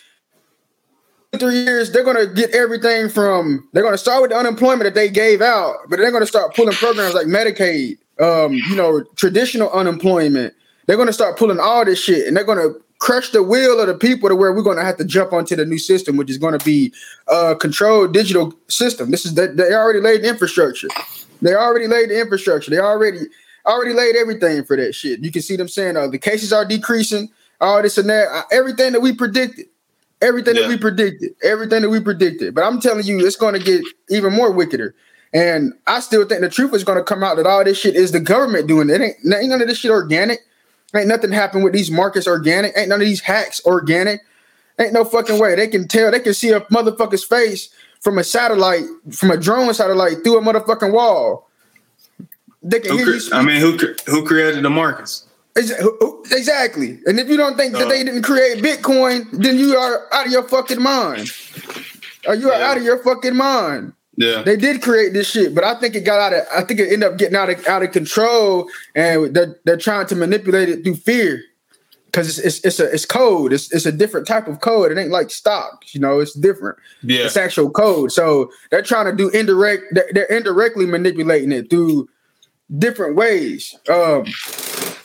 three years, they're going to get everything from. They're going to start with the unemployment that they gave out, but they're going to start pulling programs like Medicaid, um, you know, traditional unemployment. They're going to start pulling all this shit, and they're going to crush the will of the people to where we're going to have to jump onto the new system, which is going to be a controlled digital system. This is that they already laid the infrastructure. They already laid the infrastructure. They already already laid everything for that shit. You can see them saying uh, the cases are decreasing, all this and that, uh, everything that we predicted. Everything yeah. that we predicted, everything that we predicted. But I'm telling you, it's going to get even more wickeder. And I still think the truth is going to come out that all this shit is the government doing it. Ain't, ain't none of this shit organic. Ain't nothing happened with these markets organic. Ain't none of these hacks organic. Ain't no fucking way. They can tell, they can see a motherfucker's face from a satellite, from a drone satellite through a motherfucking wall. They can who hear cre- you. I mean, who who created the markets? Exactly. And if you don't think uh, that they didn't create Bitcoin, then you are out of your fucking mind. Or you are yeah. out of your fucking mind. Yeah, they did create this shit, but I think it got out of. I think it ended up getting out of out of control, and they're they're trying to manipulate it through fear, because it's, it's it's a it's code. It's it's a different type of code. It ain't like stocks, you know. It's different. Yeah, it's actual code. So they're trying to do indirect. They're, they're indirectly manipulating it through different ways. Um,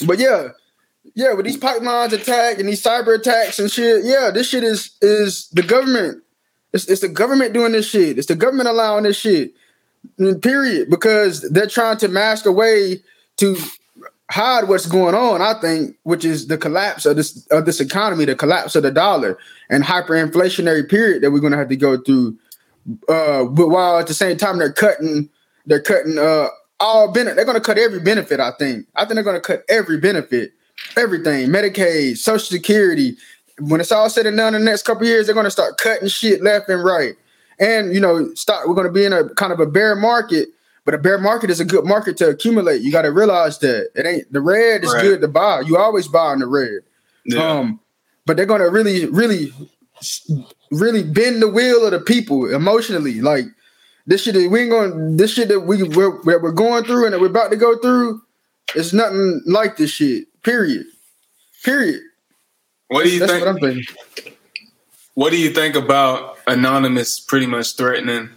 but yeah, yeah, with these pipelines attack and these cyber attacks and shit, yeah, this shit is is the government it's, it's the government doing this shit. It's the government allowing this shit. Period. Because they're trying to mask a way to hide what's going on. I think, which is the collapse of this of this economy, the collapse of the dollar, and hyperinflationary period that we're going to have to go through. Uh, but while at the same time they're cutting, they're cutting uh all benefit. They're going to cut every benefit. I think. I think they're going to cut every benefit, everything, Medicaid, Social Security, when it's all said and done in the next couple years, they're going to start cutting shit left and right. And you know, start. We're going to be in a kind of a bear market, but a bear market is a good market to accumulate. You got to realize that it ain't the red is right. good to buy. You always buy in the red. Yeah. Um, but they're going to really, really, really bend the wheel of the people emotionally. Like this shit that we ain't going. This shit that we we're, that we're going through and that we're about to go through. It's nothing like this shit. Period. Period. What do you That's think? What I'm thinking. what do you think about anonymous pretty much threatening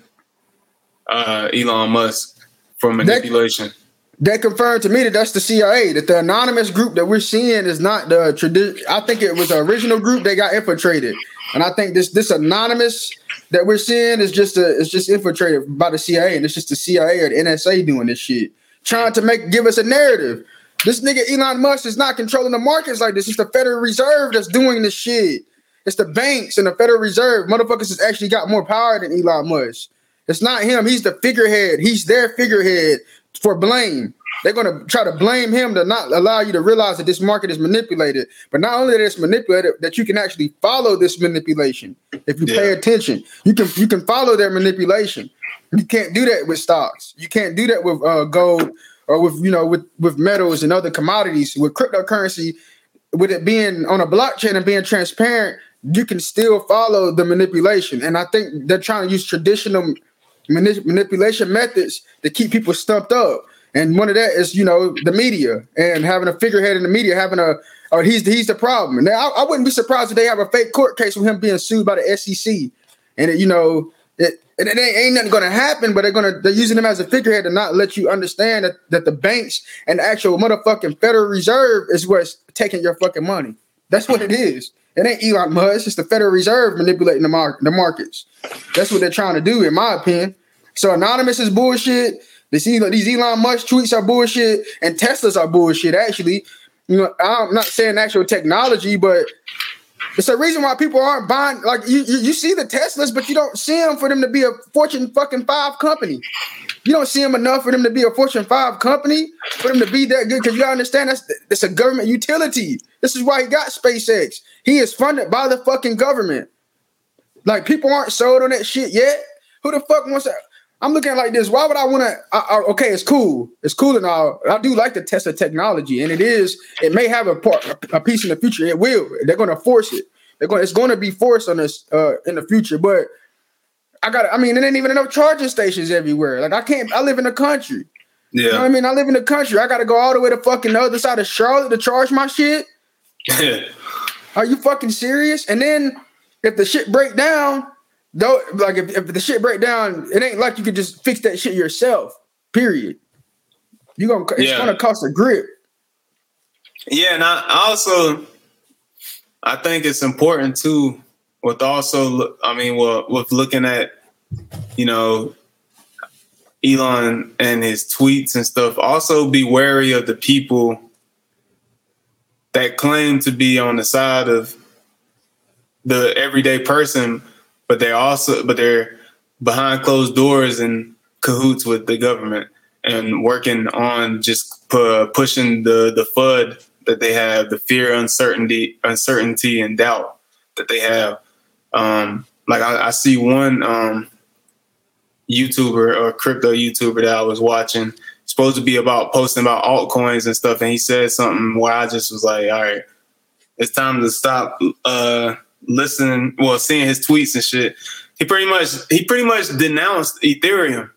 uh, Elon Musk for manipulation? That, that confirmed to me that that's the CIA. That the anonymous group that we're seeing is not the tradition. I think it was the original group that got infiltrated, and I think this this anonymous that we're seeing is just a it's just infiltrated by the CIA, and it's just the CIA or the NSA doing this shit, trying to make give us a narrative. This nigga Elon Musk is not controlling the markets like this. It's the Federal Reserve that's doing this shit. It's the banks and the Federal Reserve. Motherfuckers has actually got more power than Elon Musk. It's not him. He's the figurehead. He's their figurehead for blame. They're going to try to blame him to not allow you to realize that this market is manipulated. But not only that it's manipulated, that you can actually follow this manipulation if you yeah. pay attention. You can you can follow their manipulation. You can't do that with stocks. You can't do that with uh, gold or with you know with with metals and other commodities. With cryptocurrency, with it being on a blockchain and being transparent, you can still follow the manipulation. And I think they're trying to use traditional manipulation methods to keep people stumped up. And one of that is, you know, the media and having a figurehead in the media, having a, or he's he's the problem. Now, I, I wouldn't be surprised if they have a fake court case with him being sued by the SEC, and it, you know, it, it, it ain't, ain't nothing going to happen. But they're gonna they're using them as a figurehead to not let you understand that, that the banks and the actual motherfucking Federal Reserve is what's taking your fucking money. That's what it is. It ain't Elon Musk. It's just the Federal Reserve manipulating the, mar- the markets. That's what they're trying to do, in my opinion. So anonymous is bullshit. These these Elon Musk tweets are bullshit, and Teslas are bullshit. Actually, you know, I'm not saying actual technology, but it's a reason why people aren't buying. Like you, you, see the Teslas, but you don't see them for them to be a Fortune fucking five company. You don't see them enough for them to be a Fortune five company for them to be that good because you understand that's it's a government utility. This is why he got SpaceX. He is funded by the fucking government. Like people aren't sold on that shit yet. Who the fuck wants to? I'm looking like this. Why would I want to? Okay, it's cool. It's cool and all. I do like the Tesla technology, and it is. It may have a part, a piece in the future. It will. They're going to force it. They're going. It's going to be forced on us uh, in the future. But I got. I mean, there ain't even enough charging stations everywhere. Like I can't. I live in the country. Yeah. You know what I mean? I live in the country. I got to go all the way to fucking the other side of Charlotte to charge my shit. Are you fucking serious? And then if the shit break down, though, like if, if the shit break down, it ain't like you could just fix that shit yourself. Period. You gonna it's yeah. gonna cost a grip. Yeah, and I also I think it's important too with also I mean well with looking at you know Elon and his tweets and stuff. Also be wary of the people that claim to be on the side of the everyday person, but they're also but they're behind closed doors and cahoots with the government and working on just pu- pushing the the FUD that they have, the fear, uncertainty, uncertainty, and doubt that they have. Um, like I, I see one um, YouTuber or crypto YouTuber that I was watching supposed to be about posting about altcoins and stuff, and he said something where I just was like, all right, it's time to stop uh listening, well, seeing his tweets and shit. He pretty much he pretty much denounced Ethereum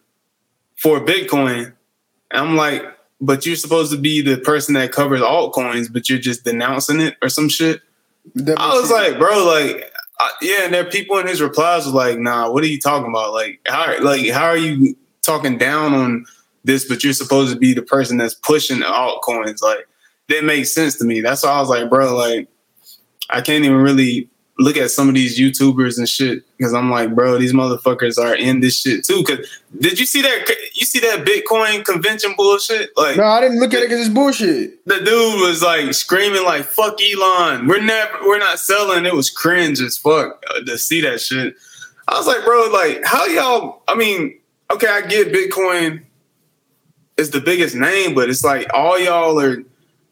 for Bitcoin. I'm like, but you're supposed to be the person that covers altcoins, but you're just denouncing it or some shit. I was like, bro, like, uh, yeah. And there are people in his replies was like, nah, what are you talking about? Like, how, like, how are you talking down on this, but you're supposed to be the person that's pushing the altcoins. Like that makes sense to me. That's why I was like, bro, like I can't even really look at some of these YouTubers and shit because I'm like, bro, these motherfuckers are in this shit too. Cause did you see that? You see that Bitcoin convention bullshit? Like, no, I didn't look at it because it's bullshit. The dude was like screaming like, "Fuck Elon, we're never, we're not selling." It was cringe as fuck uh, to see that shit. I was like, bro, like, how y'all? I mean, okay, I get Bitcoin is the biggest name, but it's like all y'all are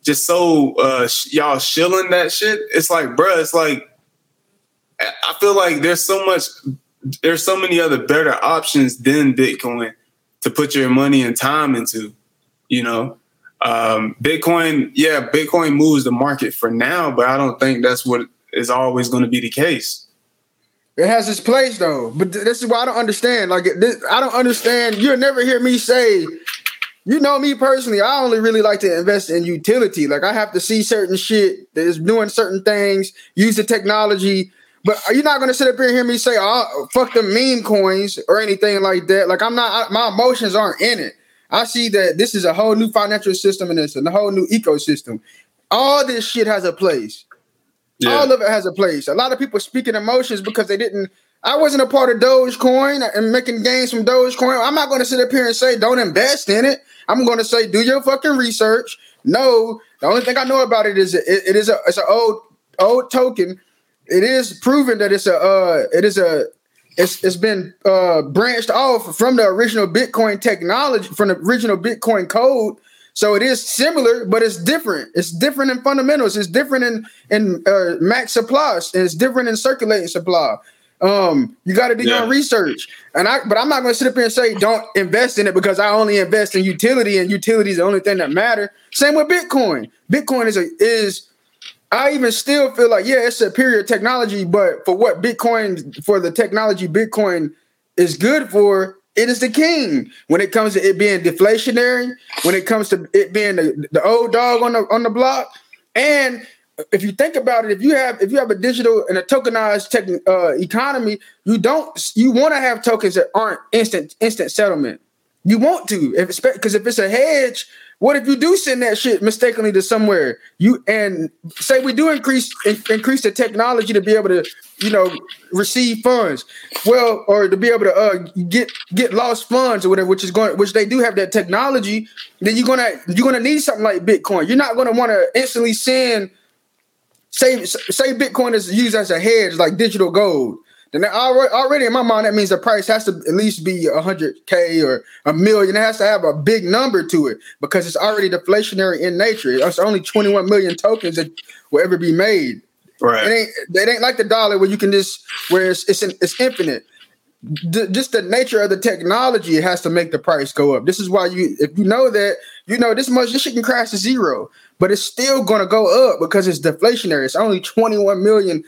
just so uh y'all shilling that shit. It's like, bruh, it's like I feel like there's so much there's so many other better options than Bitcoin to put your money and time into, you know. Um, Bitcoin, yeah, Bitcoin moves the market for now, but I don't think that's what is always going to be the case. It has its place though, but this is why I don't understand. Like, this, I don't understand. You'll never hear me say you know me personally, I only really like to invest in utility. Like I have to see certain shit that is doing certain things, use the technology. But are you're not gonna sit up here and hear me say, "Oh, fuck the meme coins" or anything like that. Like I'm not. I, my emotions aren't in it. I see that this is a whole new financial system and it's a whole new ecosystem. All this shit has a place. Yeah. All of it has a place. A lot of people speaking emotions because they didn't. I wasn't a part of Dogecoin and making gains from Dogecoin. I'm not going to sit up here and say don't invest in it. I'm going to say do your fucking research. No, the only thing I know about it is it, it is a it's an old old token. It is proven that it's a uh, it is a it's it's been uh, branched off from the original Bitcoin technology from the original Bitcoin code. So it is similar, but it's different. It's different in fundamentals. It's different in in uh, max supply. And it's different in circulating supply. Um, you got to do yeah. your research. And I, but I'm not going to sit up here and say don't invest in it because I only invest in utility, and utility is the only thing that matter. Same with Bitcoin. Bitcoin is a is I even still feel like, yeah, it's superior technology, but for what Bitcoin, for the technology Bitcoin is good for, it is the king. When it comes to it being deflationary, when it comes to it being the, the old dog on the on the block, and if you think about it, if you have if you have a digital and a tokenized tech, uh, economy, you don't you want to have tokens that aren't instant instant settlement. You want to, if because if it's a hedge, what if you do send that shit mistakenly to somewhere? You and say we do increase in, increase the technology to be able to, you know, receive funds. Well, or to be able to uh, get get lost funds or whatever, which is going, which they do have that technology. Then you're gonna you're gonna need something like Bitcoin. You're not gonna want to instantly send. Say say Bitcoin is used as a hedge like digital gold then already, already in my mind, that means the price has to at least be a hundred k or a million. It has to have a big number to it because it's already deflationary in nature. It's only 21 million tokens that will ever be made. Right. It ain't, it ain't like the dollar where you can just where it's it's, it's infinite. D- just the nature of the technology it has to make the price go up. This is why you if you know that you know this much this shit can crash to zero, but it's still gonna go up because it's deflationary. It's only 21 million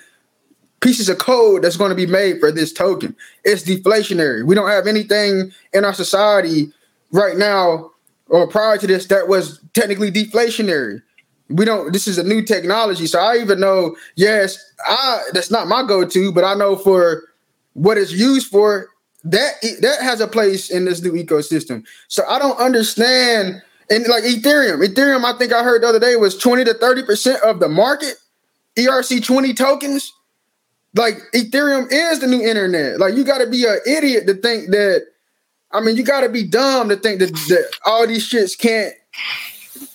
pieces of code that's going to be made for this token. It's deflationary. We don't have anything in our society right now or prior to this that was technically deflationary. We don't this is a new technology. So I even know, yes, I that's not my go-to, but I know for what it's used for, that that has a place in this new ecosystem. So I don't understand and like Ethereum, Ethereum, I think I heard the other day was 20 to 30% of the market. ERC20 tokens like Ethereum is the new internet. Like you got to be an idiot to think that. I mean, you got to be dumb to think that, that all these shits can't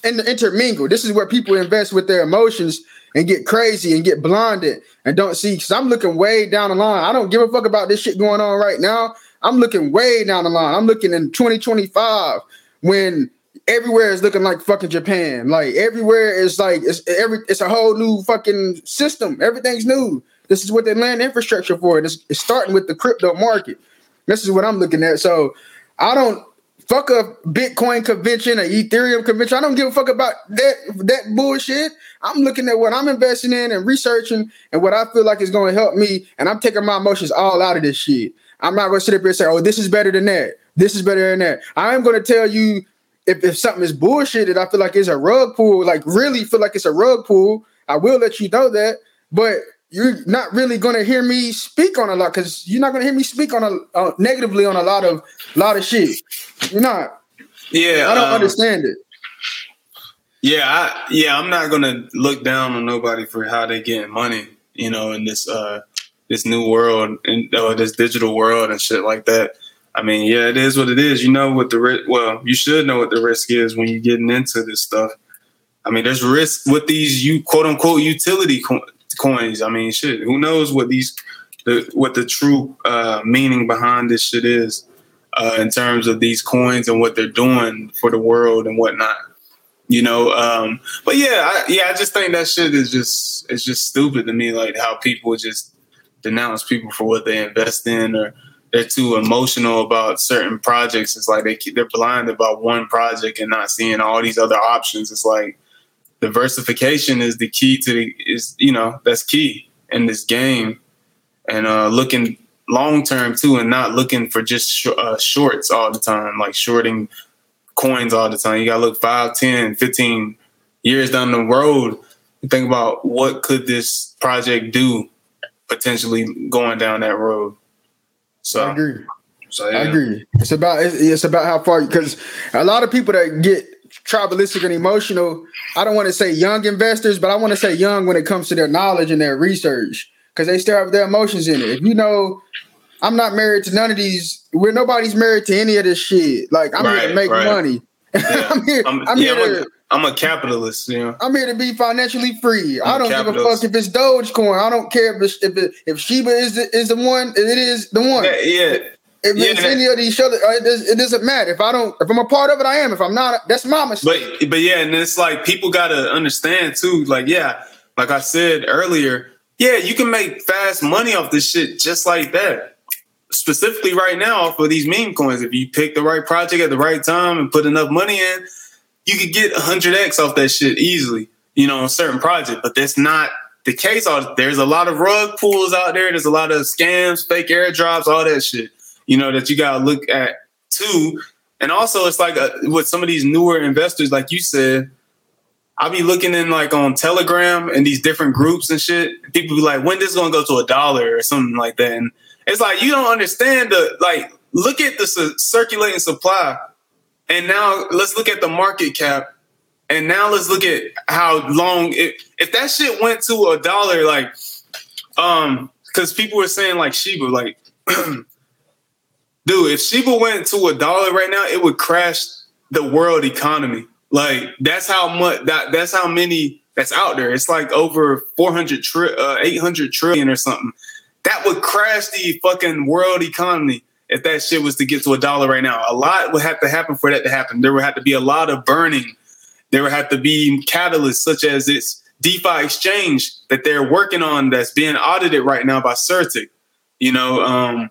intermingle. This is where people invest with their emotions and get crazy and get blinded and don't see. Because I'm looking way down the line. I don't give a fuck about this shit going on right now. I'm looking way down the line. I'm looking in 2025 when everywhere is looking like fucking Japan. Like everywhere is like it's every it's a whole new fucking system. Everything's new. This is what they land infrastructure for. It's, it's starting with the crypto market. This is what I'm looking at. So I don't fuck a Bitcoin convention, an Ethereum convention. I don't give a fuck about that that bullshit. I'm looking at what I'm investing in and researching and what I feel like is going to help me. And I'm taking my emotions all out of this shit. I'm not going to sit up here and say, "Oh, this is better than that. This is better than that." I am going to tell you if, if something is bullshit that I feel like it's a rug pull, like really feel like it's a rug pull. I will let you know that. But you're not really going to hear me speak on a lot because you're not going to hear me speak on a uh, negatively on a lot of lot of shit. You're not. Yeah, I don't um, understand it. Yeah, I, yeah, I'm not going to look down on nobody for how they getting money. You know, in this uh this new world and uh, this digital world and shit like that. I mean, yeah, it is what it is. You know what the risk. Well, you should know what the risk is when you're getting into this stuff. I mean, there's risk with these you quote unquote utility co- coins. I mean, shit. Who knows what these the what the true uh, meaning behind this shit is uh, in terms of these coins and what they're doing for the world and whatnot. You know, um, but yeah, I, yeah, I just think that shit is just it's just stupid to me. Like how people just denounce people for what they invest in, or they're too emotional about certain projects. It's like they keep, they're blind about one project and not seeing all these other options. It's like diversification is the key to the, is you know that's key in this game and uh looking long term too and not looking for just sh- uh, shorts all the time like shorting coins all the time you gotta look 5 10 15 years down the road and think about what could this project do potentially going down that road. So I agree. So yeah. I agree. It's about it's about how far because a lot of people that get tribalistic and emotional. I don't want to say young investors, but I want to say young when it comes to their knowledge and their research because they still have their emotions in it. If you know, I'm not married to none of these. We're nobody's married to any of this shit. Like I'm right, here to make right. money. Yeah. I'm here. I'm, I'm yeah, here to. I'm a capitalist, you know. I'm here to be financially free. I'm I do not give a fuck if it's Dogecoin. I don't care if it's, if it, if Shiba is the, is the one. It is the one. Yeah, yeah. If yeah, it's any of these other, uh, it, it, doesn't matter. If I don't, if I'm a part of it, I am. If I'm not, that's my mistake. But but yeah, and it's like people got to understand too. Like yeah, like I said earlier, yeah, you can make fast money off this shit just like that. Specifically, right now, off of these meme coins, if you pick the right project at the right time and put enough money in, you could get 100x off that shit easily. You know, on a certain project, but that's not the case. There's a lot of rug pulls out there. There's a lot of scams, fake airdrops, all that shit you know, that you got to look at too. And also, it's like a, uh, with some of these newer investors, like you said, I'll be looking in like on Telegram and these different groups and shit. People be like, when this gonna go to a dollar or something like that. And it's like you don't understand the like. Look at the su- circulating supply, and now let's look at the market cap, and now let's look at how long. It, if that shit went to a dollar, like, um, because people were saying like Shiba, like dude, if Shiba went to a dollar right now, it would crash the world economy. Like that's how much that that's how many that's out there. It's like over 400 tri- uh, 800 trillion or something. That would crash the fucking world economy if that shit was to get to a dollar right now. A lot would have to happen for that to happen. There would have to be a lot of burning. There would have to be catalysts such as this DeFi exchange that they're working on that's being audited right now by CertiK. You know, um,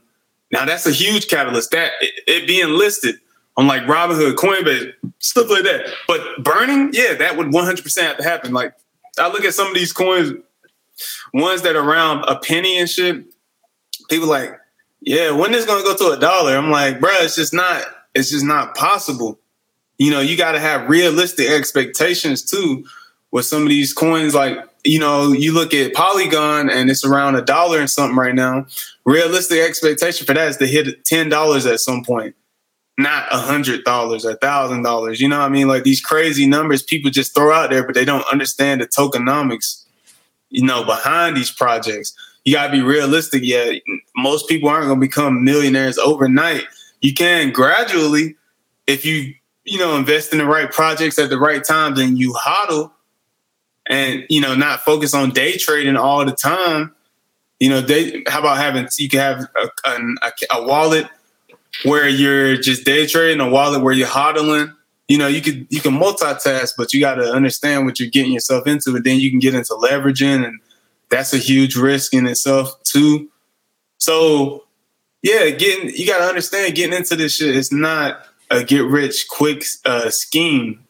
now that's a huge catalyst. That it, it being listed on like Robinhood, Coinbase, stuff like that. But burning, yeah, that would 100% have to happen. Like I look at some of these coins, ones that are around a penny and shit. People like, yeah, when is going to go to a dollar? I'm like, bro, it's just not. It's just not possible. You know, you got to have realistic expectations too. With some of these coins, like you know, you look at Polygon and it's around a dollar and something right now. Realistic expectation for that is to hit ten dollars at some point, not a hundred dollars, a thousand dollars. You know what I mean? Like these crazy numbers people just throw out there, but they don't understand the tokenomics, you know, behind these projects. You gotta be realistic. Yeah, most people aren't gonna become millionaires overnight. You can gradually, if you you know invest in the right projects at the right times and you hodl and you know not focus on day trading all the time you know they how about having you can have a, a, a, wallet where you're just day trading a wallet where you're hodling. You know you could you can multitask but you got to understand what you're getting yourself into and then you can get into leveraging and that's a huge risk in itself too. So yeah getting you got to understand getting into this shit is not a get rich quick uh, scheme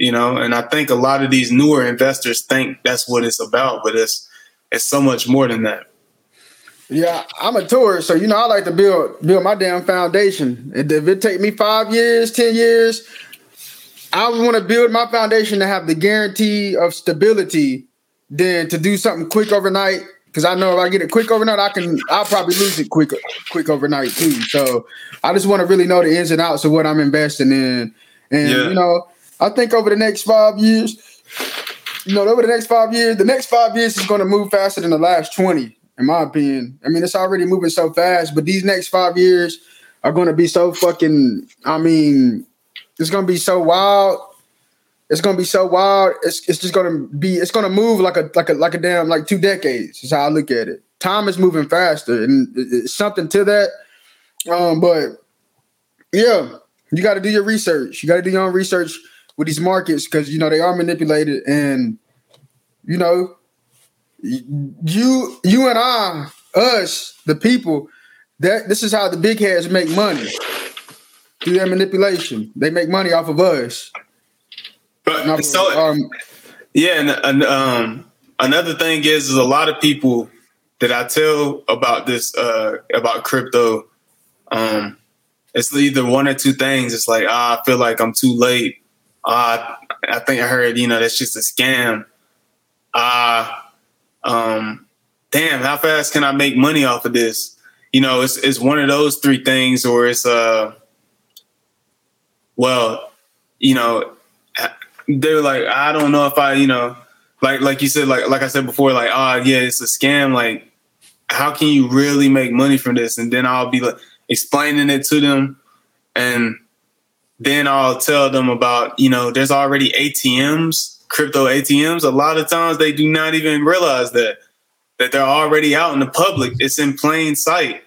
you know? And i think a lot of these newer investors think that's what it's about but it's it's so much more than that. Yeah i'm a tourist so you know i like to build build my damn foundation. If it take me five years ten years i want to build my foundation to have the guarantee of stability than to do something quick overnight. Because I know if I get it quick overnight, I can I'll probably lose it quick quick overnight too. So I just want to really know the ins and outs of what I'm investing in, and yeah. you know, I think over the next five years, you know, over the next five years, the next five years is going to move faster than the last 20, in my opinion. I mean, it's already moving so fast, but these next five years are going to be so fucking, I mean, it's going to be so wild. It's going to be so wild. It's, it's just going to be, it's going to move like a, like a, like a damn, like two decades is how I look at it. Time is moving faster and it's something to that. Um, but yeah, you got to do your research. You got to do your own research with these markets because you know they are manipulated and you know you you and I us the people that this is how the big heads make money through their manipulation. They make money off of us. But so um, yeah, and, and um, another thing is, is a lot of people that I tell about this uh, about crypto. Um, it's either one or two things. It's like ah, I feel like I'm too late uh, I think I heard, you know, that's just a scam. Uh, um, damn, how fast can I make money off of this? You know, it's it's one of those three things, or it's uh, well, you know, they're like, I don't know if I, you know, like like you said, like like I said before, like, oh yeah, it's a scam. Like, how can you really make money from this? And then I'll be like explaining it to them, and then I'll tell them about, you know, there's already ATMs, crypto ATMs. A lot of times they do not even realize that that they're already out in the public. It's in plain sight,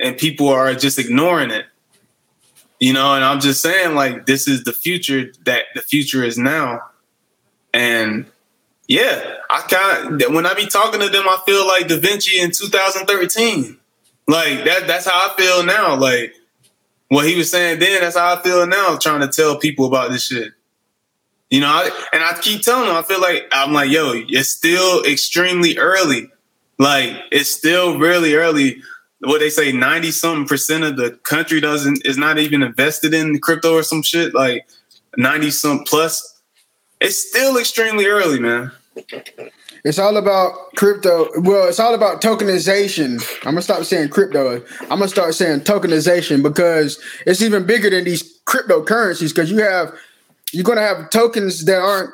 and people are just ignoring it. You know, and I'm just saying, like, this is the future that the future is now. And yeah, I kind of when I be talking to them, I feel like Da Vinci in 2013. Like that that's how I feel now. Like what he was saying then, that's how I feel now, trying to tell people about this shit. You know, I, and I keep telling them, I feel like I'm like, yo, it's still extremely early. Like it's still really early what they say 90 something percent of the country doesn't is not even invested in crypto or some shit like 90 some plus it's still extremely early man it's all about crypto well it's all about tokenization i'm gonna stop saying crypto i'm gonna start saying tokenization because it's even bigger than these cryptocurrencies because you have you're gonna have tokens that aren't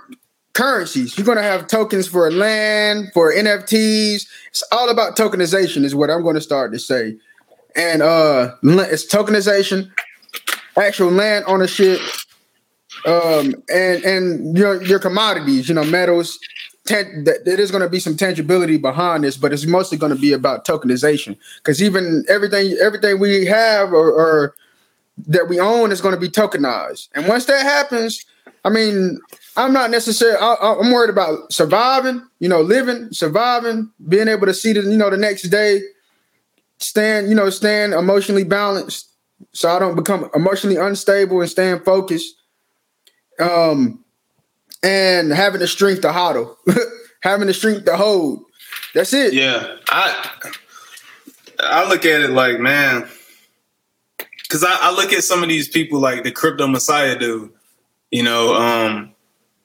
currencies. You're to have tokens for land, for NFTs. It's all about tokenization, is what I'm to start to say. And uh, it's tokenization, actual land ownership, um, and and your your commodities. You know, metals. Ten, there is going to be some tangibility behind this, but it's mostly going to be about tokenization because even everything everything we have or, or that we own is going to be tokenized. And once that happens, I mean, I'm not necessarily. I, am worried about surviving. You know, living, surviving, being able to see the you know the next day, stand you know stand emotionally balanced, so I don't become emotionally unstable and staying focused. Um, and having the strength to hodl, having the strength to hold. That's it. Yeah, I I look at it like man, because I, I look at some of these people like the crypto messiah dude. You know, um,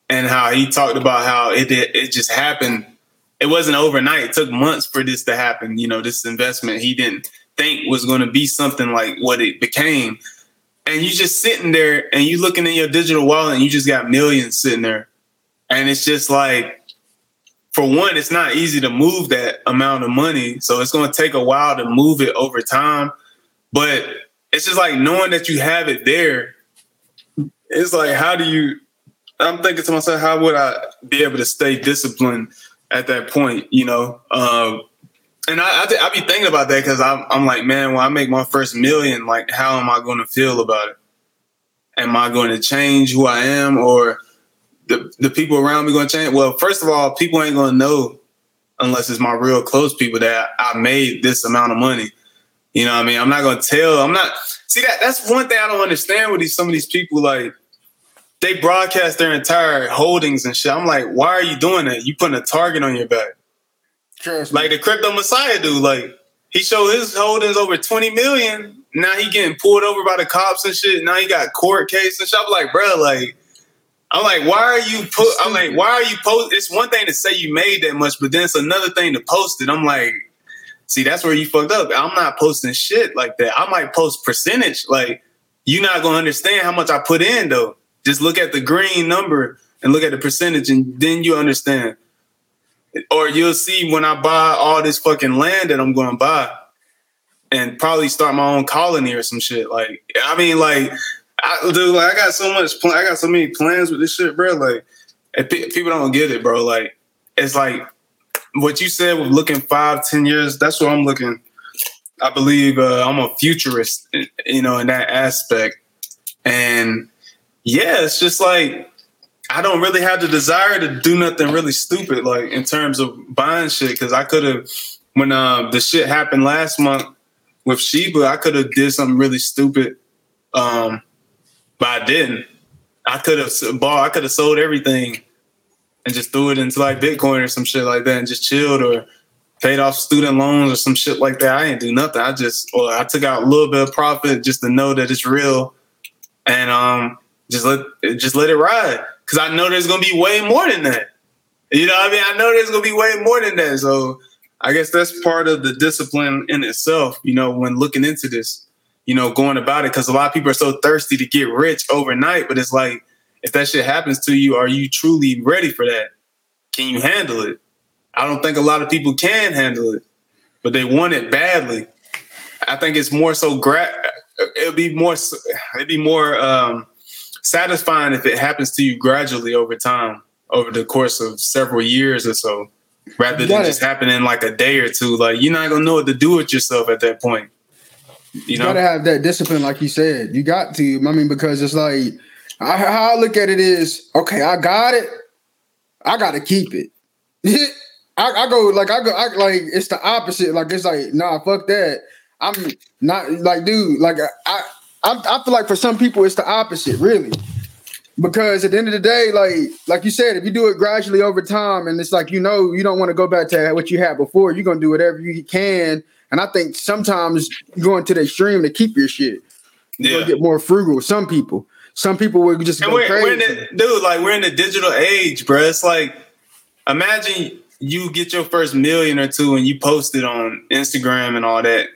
and how he talked about how it it just happened. It wasn't overnight. It took months for this to happen. You know, this investment he didn't think was going to be something like what it became. And you just sitting there and you looking in your digital wallet and you just got millions sitting there. And it's just like, for one, it's not easy to move that amount of money. So it's going to take a while to move it over time. But it's just like knowing that you have it there. It's like, how do you I'm thinking to myself, how would I be able to stay disciplined at that point? You know, um, and I, I, th- I, be thinking about that because I'm, I'm like, man, when I make my first million, like, how am I going to feel about it? Am I going to change who I am, or the the people around me to change? Well, first of all, people ain't to know unless it's my real close people that I made this amount of money. You know what I mean? I'm not to tell. I'm not. See that that's one thing I don't understand with these some of these people like they broadcast their entire holdings and shit. I'm like, why are you doing that? You putting a target on your back. Trust like the crypto messiah dude, like he showed his holdings over 20 million. Now he getting pulled over by the cops and shit. Now he got court case and shit. I'm like, bro, like, I'm like, why are you put? I'm like, why are you post? It's one thing to say you made that much, but then it's another thing to post it. I'm like, see, that's where you fucked up. I'm not posting shit like that. I might post percentage. Like, you're not gonna understand how much I put in though. Just look at the green number and look at the percentage, and then you understand. Or you'll see when I buy all this fucking land that I'm going to buy, and probably start my own colony or some shit. Like, I mean, like, I, dude, like, I got so much, pl- I got so many plans with this shit, bro. Like, if people don't get it, bro, like, it's like what you said with looking five, ten years. That's what I'm looking. I believe uh, I'm a futurist, you know, in that aspect, and yeah, it's just like I don't really have the desire to do nothing really stupid, like in terms of buying shit. Because I could have, when uh, the shit happened last month with Shiba, I could have did something really stupid, um, but I didn't. I could have bought, I could have sold everything and just threw it into like Bitcoin or some shit like that, and just chilled or paid off student loans or some shit like that. I didn't do nothing. I just, or I took out a little bit of profit just to know that it's real, and um just let just let it ride. Cause I know there's gonna be way more than that. You know I mean? I know there's gonna be way more than that. So I guess that's part of the discipline in itself, you know, when looking into this, you know, going about it. Cause a lot of people are so thirsty to get rich overnight, but it's like, if that shit happens to you, are you truly ready for that? Can you handle it? I don't think a lot of people can handle it, but they want it badly. I think it's more so gra- it'll be more it'd be more um, satisfying if it happens to you gradually over time, over the course of several years or so rather than just happening like a day or two. Like you're not gonna know what to do with yourself at that point. You, you know? gotta have that discipline, like you said. You got to. I mean, because it's like I, how I look at it is okay. I got it. I gotta keep it. I, I, go like I go I, like it's the opposite. Like it's like nah, fuck that. I'm not like dude. Like I, I I feel like for some people it's the opposite, really because at the end of the day, like like you said, if you do it gradually over time, and it's like you know you don't want to go back to what you had before, you're gonna do whatever you can. And I think sometimes going to the extreme to keep your shit, you yeah. get more frugal. Some people, some people will just and go we're, crazy. We're the, dude, like we're in the digital age, bro. It's like imagine you get your first million or two and you post it on Instagram and all that.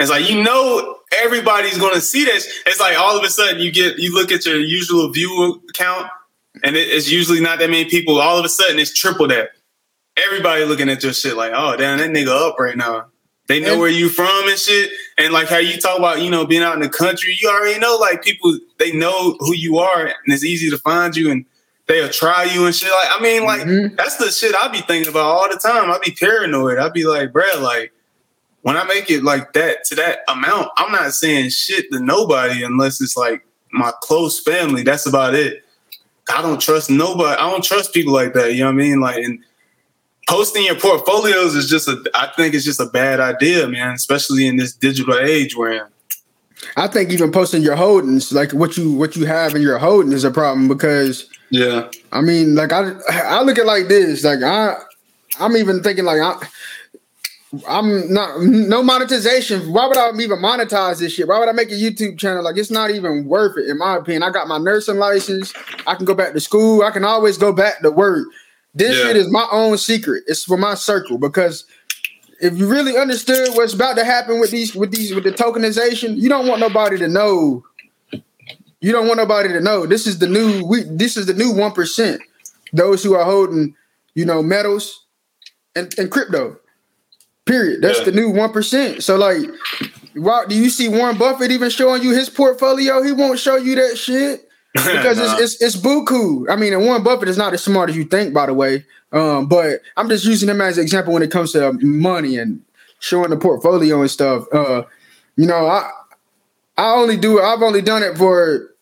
It's like you know everybody's going to see this. It's like all of a sudden you get you look at your usual view count, and it, it's usually not that many people. All of a sudden it's triple that. Everybody looking at your shit like, oh damn, that nigga up right now. They know and, where you from and shit. And like how you talk about, you know, being out in the country, you already know like people they know who you are and it's easy to find you and they'll try you and shit. Like, I mean, like mm-hmm. that's the shit I be thinking about all the time. I be paranoid. I be like, bro, like when I make it like that to that amount, I'm not saying shit to nobody unless it's like my close family. That's about it. I don't trust nobody. I don't trust people like that. You know what I mean? Like, and posting your portfolios is just a. I think it's just a bad idea, man. Especially in this digital age we're in. I think even posting your holdings, like what you what you have in your holding, is a problem because yeah. I mean, like I I look at like this, like I I'm even thinking like I I'm not no monetization. Why would I even monetize this shit? Why would I make a YouTube channel? Like it's not even worth it, in my opinion. I got my nursing license. I can go back to school. I can always go back to work. This yeah. shit is my own secret. It's for my circle because if you really understood what's about to happen with these with these with the tokenization, you don't want nobody to know. You don't want nobody to know. This is the new we this is the new one percent. Those who are holding, you know, metals and, and crypto. Period. That's yeah. the new one percent. So like, why do you see Warren Buffett even showing you his portfolio? He won't show you that shit because nah. it's, it's it's buku. I mean, and Warren Buffett is not as smart as you think, by the way. Um, but I'm just using him as an example when it comes to money and showing the portfolio and stuff. Uh, you know, I I only do I've only done it for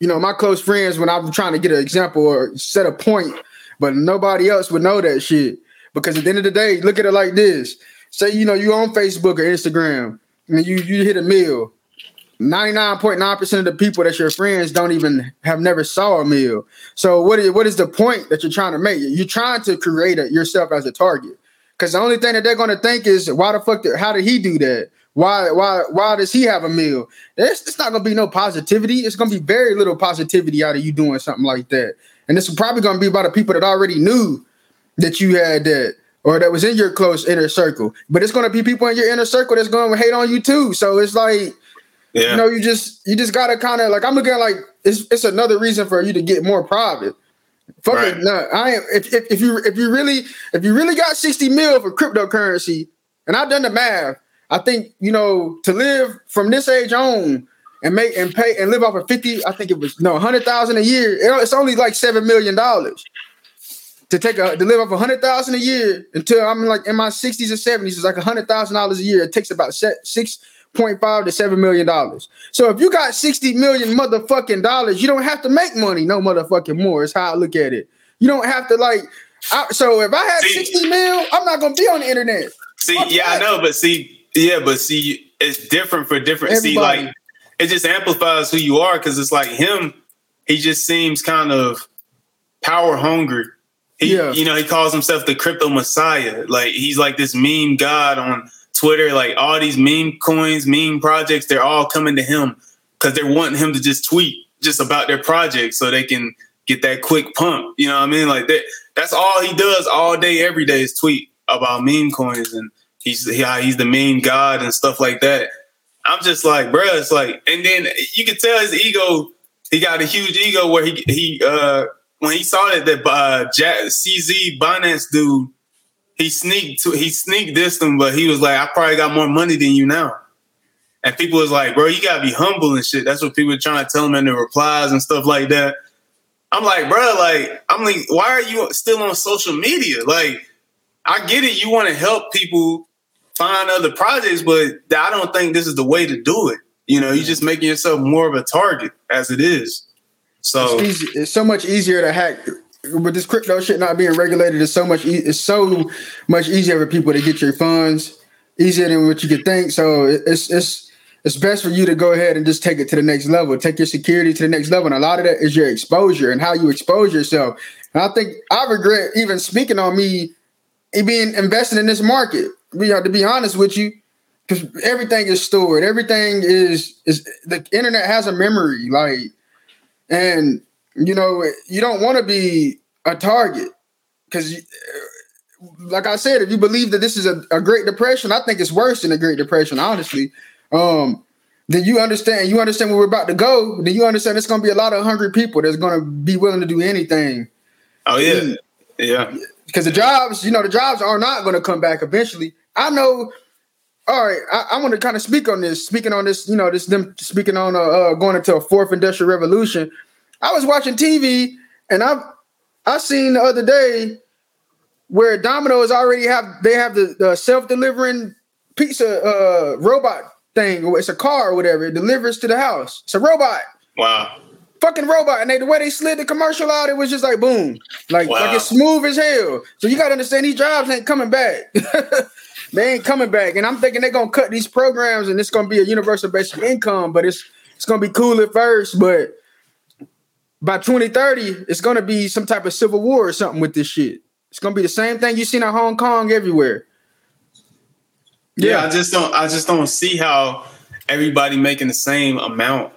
you know my close friends when I'm trying to get an example or set a point, but nobody else would know that shit. Because at the end of the day, look at it like this. Say, you know, you on Facebook or Instagram and you you hit a meal. 99.9% of the people that your friends don't even have never saw a meal. So what is what is the point that you're trying to make? You're trying to create a, yourself as a target. Because the only thing that they're going to think is, why the fuck? Did, how did he do that? Why why why does he have a meal? It's, it's not going to be no positivity. It's going to be very little positivity out of you doing something like that. And it's probably going to be about the people that already knew that you had that or that was in your close inner circle. But it's gonna be people in your inner circle that's gonna hate on you too. So it's like yeah. you know, you just you just gotta kind of like I'm looking at like it's it's another reason for you to get more private. Fuck right. it, no, I am. If, if, if you if you really if you really got sixty mil for cryptocurrency, and I've done the math, I think you know to live from this age on and make and pay and live off of fifty. I think it was no hundred thousand a year. It's only like seven million dollars to take a to live off a hundred thousand a year until I'm like in my sixties or seventies is like a hundred thousand dollars a year. It takes about six point five to seven million dollars. So if you got sixty million motherfucking dollars, you don't have to make money no motherfucking more. Is how I look at it. You don't have to like. I, so if I had see, sixty mil, I'm not gonna be on the internet. See, Fuck yeah, that. I know, but see, yeah, but see, it's different for different. Everybody. See, like it just amplifies who you are because it's like him. He just seems kind of power hungry he, yeah. you know, he calls himself the crypto messiah. Like he's like this meme god on Twitter. Like all these meme coins, meme projects, they're all coming to him because they're wanting him to just tweet just about their project so they can get that quick pump. You know what I mean? Like that. That's all he does all day, every day is tweet. about meme coins and he's yeah he's the meme god and stuff like that. I'm just like, bro, it's like, and then you can tell his ego. He got a huge ego where he he uh when he saw that that uh Jack, CZ Binance dude, he sneaked to he sneaked this him, but he was like, I probably got more money than you now. And people was like, bro, you gotta be humble and shit. That's what people were trying to tell him in the replies and stuff like that. I'm like, bro, like, I'm like, why are you still on social media? Like, I get it, you want to help people find other projects, but I don't think this is the way to do it. You know, you're just making yourself more of a target as it is. So it's, it's so much easier to hack with this crypto shit not being regulated. It's so much. E- it's so much easier for people to get your funds easier than what you could think. So it's it's it's best for you to go ahead and just take it to the next level. Take your security to the next level, and a lot of that is your exposure and how you expose yourself. And I think I regret even speaking on me being invested in this market. We have to be honest with you, because everything is stored. Everything is is the internet has a memory, like, and you know you don't want to be a target because like I said, if you believe that this is a, a, Great Depression, I think it's worse than a Great Depression, honestly. Um, then you understand, you understand where we're about to go, then you understand it's gonna be a lot of hungry people that's gonna be willing to do anything. Oh yeah. yeah. Because the jobs, you know, the jobs are not gonna come back eventually. I know all right, I, I want to kind of speak on this. Speaking on this, you know, this them speaking on uh, uh, going into a fourth industrial revolution. I was watching TV and I've I seen the other day where Domino's already have they have the, the self delivering pizza uh, robot thing. or It's a car or whatever. It delivers to the house. It's a robot. Wow. Fucking robot. And they, the way they slid the commercial out, it was just like boom. Like, wow. like it's smooth as hell. So you gotta understand these jobs ain't coming back. they ain't coming back. And I'm thinking they're gonna cut these programs and it's gonna be a universal basic income, but it's it's gonna be cool at first, but by 2030, it's gonna be some type of civil war or something with this shit. It's gonna be the same thing you seen in Hong Kong everywhere. Yeah. yeah, I just don't. I just don't see how everybody making the same amount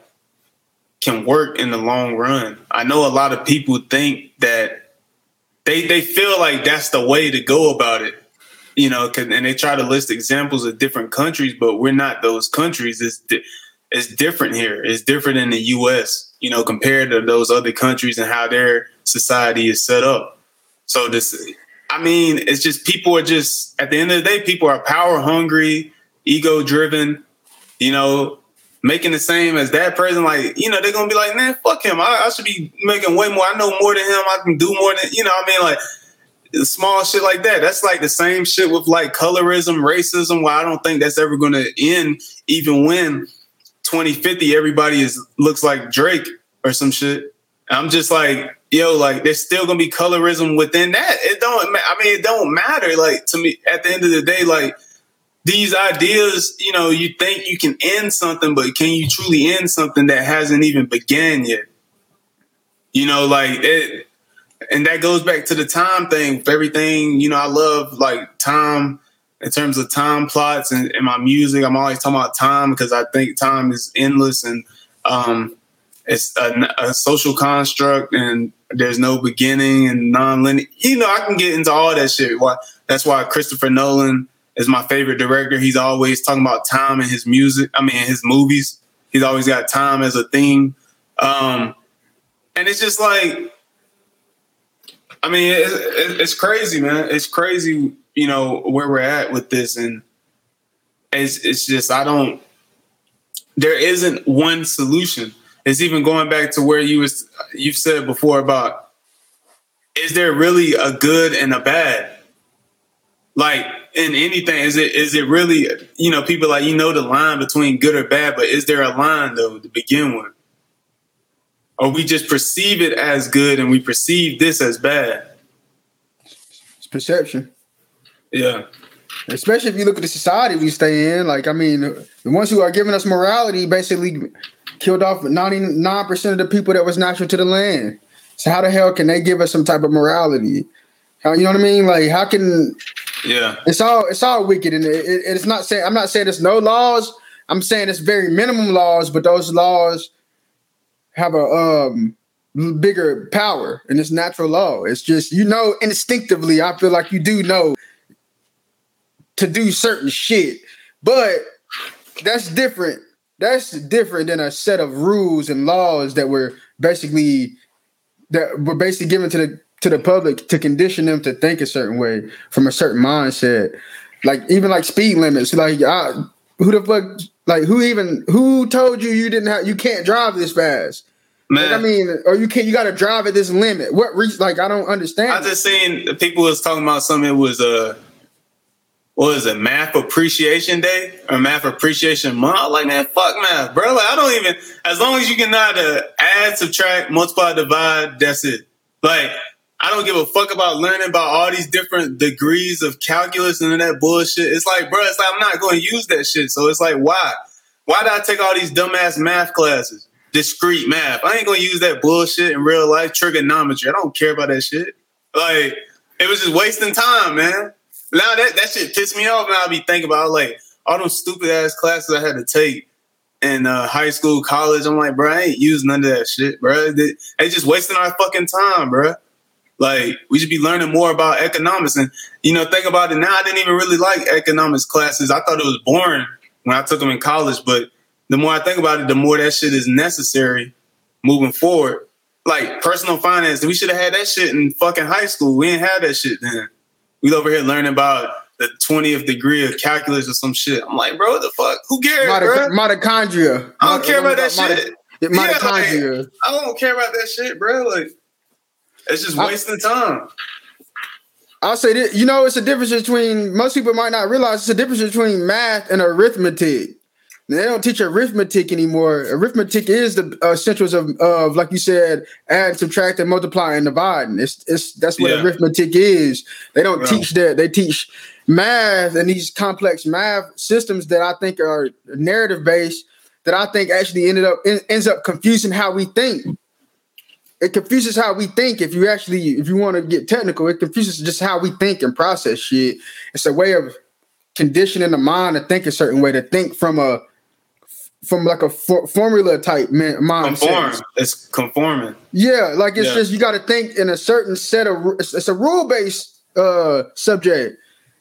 can work in the long run. I know a lot of people think that they they feel like that's the way to go about it. You know, and they try to list examples of different countries, but we're not those countries. It's di- it's different here. It's different in the U.S. You know, compared to those other countries and how their society is set up. So this, I mean, it's just people are just at the end of the day, people are power hungry, ego driven. You know, making the same as that person. Like, you know, they're gonna be like, man, fuck him. I, I should be making way more. I know more than him. I can do more than you know. I mean, like small shit like that. That's like the same shit with like colorism, racism. Why I don't think that's ever to end, even when 2050 everybody is looks like Drake or some shit. I'm just like, yo, like there's still gonna be colorism within that. It don't. I mean, it don't matter. Like to me, at the end of the day, like these ideas, you know, you think you can end something, but can you truly end something that hasn't even began yet? You know, like it, and that goes back to the time thing. Everything, you know, I love like time in terms of time plots and, and my music. I'm always talking about time because I think time is endless and um, it's a, a, social construct and there's no beginning and non-linear. You know, I can get into all that shit. Why? That's why Christopher Nolan is my favorite director. He's always talking about time in his music. I mean, his movies. He's always got time as a theme. Um, and it's just like, I mean, it's, it's crazy, man. It's crazy, you know, where we're at with this, and it's it's just I don't. There isn't one solution it's even going back to where you was you've said before about is there really a good and a bad? Like in anything, is it is it really you know people like you know the line between good or bad, but is there a line though to begin with? Or we just perceive it as good and we perceive this as bad? It's perception. Yeah. Especially if you look at the society we stay in, like I mean, the ones who are giving us morality basically killed off 99% of the people that was natural to the land. So how the hell can they give us some type of morality? How, you know what I mean? Like how can yeah. It's all it's all wicked and it, it, it's not saying I'm not saying there's no laws. I'm saying it's very minimum laws, but those laws have a um bigger power and it's natural law. It's just you know instinctively I feel like you do know to do certain shit. But that's different. That's different than a set of rules and laws that were basically that were basically given to the to the public to condition them to think a certain way from a certain mindset. Like even like speed limits. Like I, who the fuck? Like who even who told you you didn't have you can't drive this fast? Man, like, I mean, or you can't you got to drive at this limit. What reach? Like I don't understand. I just seen people was talking about something. It was a. Uh, what is it, Math Appreciation Day or Math Appreciation Month? I'm like, man, fuck math, bro. Like, I don't even. As long as you can how uh, to add, subtract, multiply, divide, that's it. Like, I don't give a fuck about learning about all these different degrees of calculus and that bullshit. It's like, bro, it's like I'm not going to use that shit. So it's like, why? Why did I take all these dumbass math classes? Discrete math. I ain't going to use that bullshit in real life. Trigonometry. I don't care about that shit. Like, it was just wasting time, man. Now that, that shit pissed me off. and I'll be thinking about like all those stupid ass classes I had to take in uh, high school, college. I'm like, bro, I ain't using none of that shit, bro. They, they just wasting our fucking time, bro. Like we should be learning more about economics. And you know, think about it now. I didn't even really like economics classes. I thought it was boring when I took them in college. But the more I think about it, the more that shit is necessary moving forward. Like personal finance, we should have had that shit in fucking high school. We didn't have that shit then. We over here learning about the 20th degree of calculus or some shit. I'm like, bro, what the fuck? Who cares, bro? Mitochondria. I don't care about that shit. Mitochondria. Yeah, like, I don't care about that shit, bro. Like, it's just wasting I, time. I'll say that you know it's a difference between most people might not realize it's a difference between math and arithmetic. They don't teach arithmetic anymore. Arithmetic is the uh, essentials of, of, like you said, add, subtract, and multiply and dividing. It's, it's that's what yeah. arithmetic is. They don't teach that. They teach math and these complex math systems that I think are narrative based. That I think actually ended up ends up confusing how we think it confuses how we think. If you actually, if you want to get technical, it confuses just how we think and process shit. It's a way of conditioning the mind to think a certain way, to think from a from like a for, formula type mindset. Conform. It's conforming. Yeah, like it's yeah. just you got to think in a certain set of. It's, it's a rule based uh subject.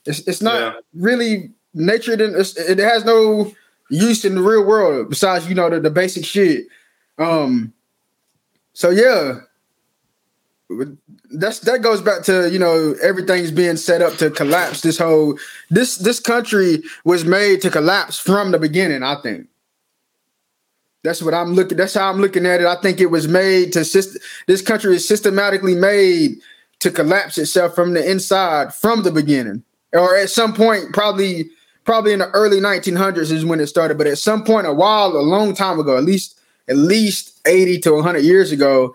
It's it's not yeah. really natured in. it has no use in the real world besides you know the, the basic shit. Um so yeah, that's that goes back to you know everything's being set up to collapse. This whole this this country was made to collapse from the beginning. I think that's what I'm looking. That's how I'm looking at it. I think it was made to this country is systematically made to collapse itself from the inside from the beginning, or at some point, probably probably in the early 1900s is when it started. But at some point, a while, a long time ago, at least at least 80 to 100 years ago,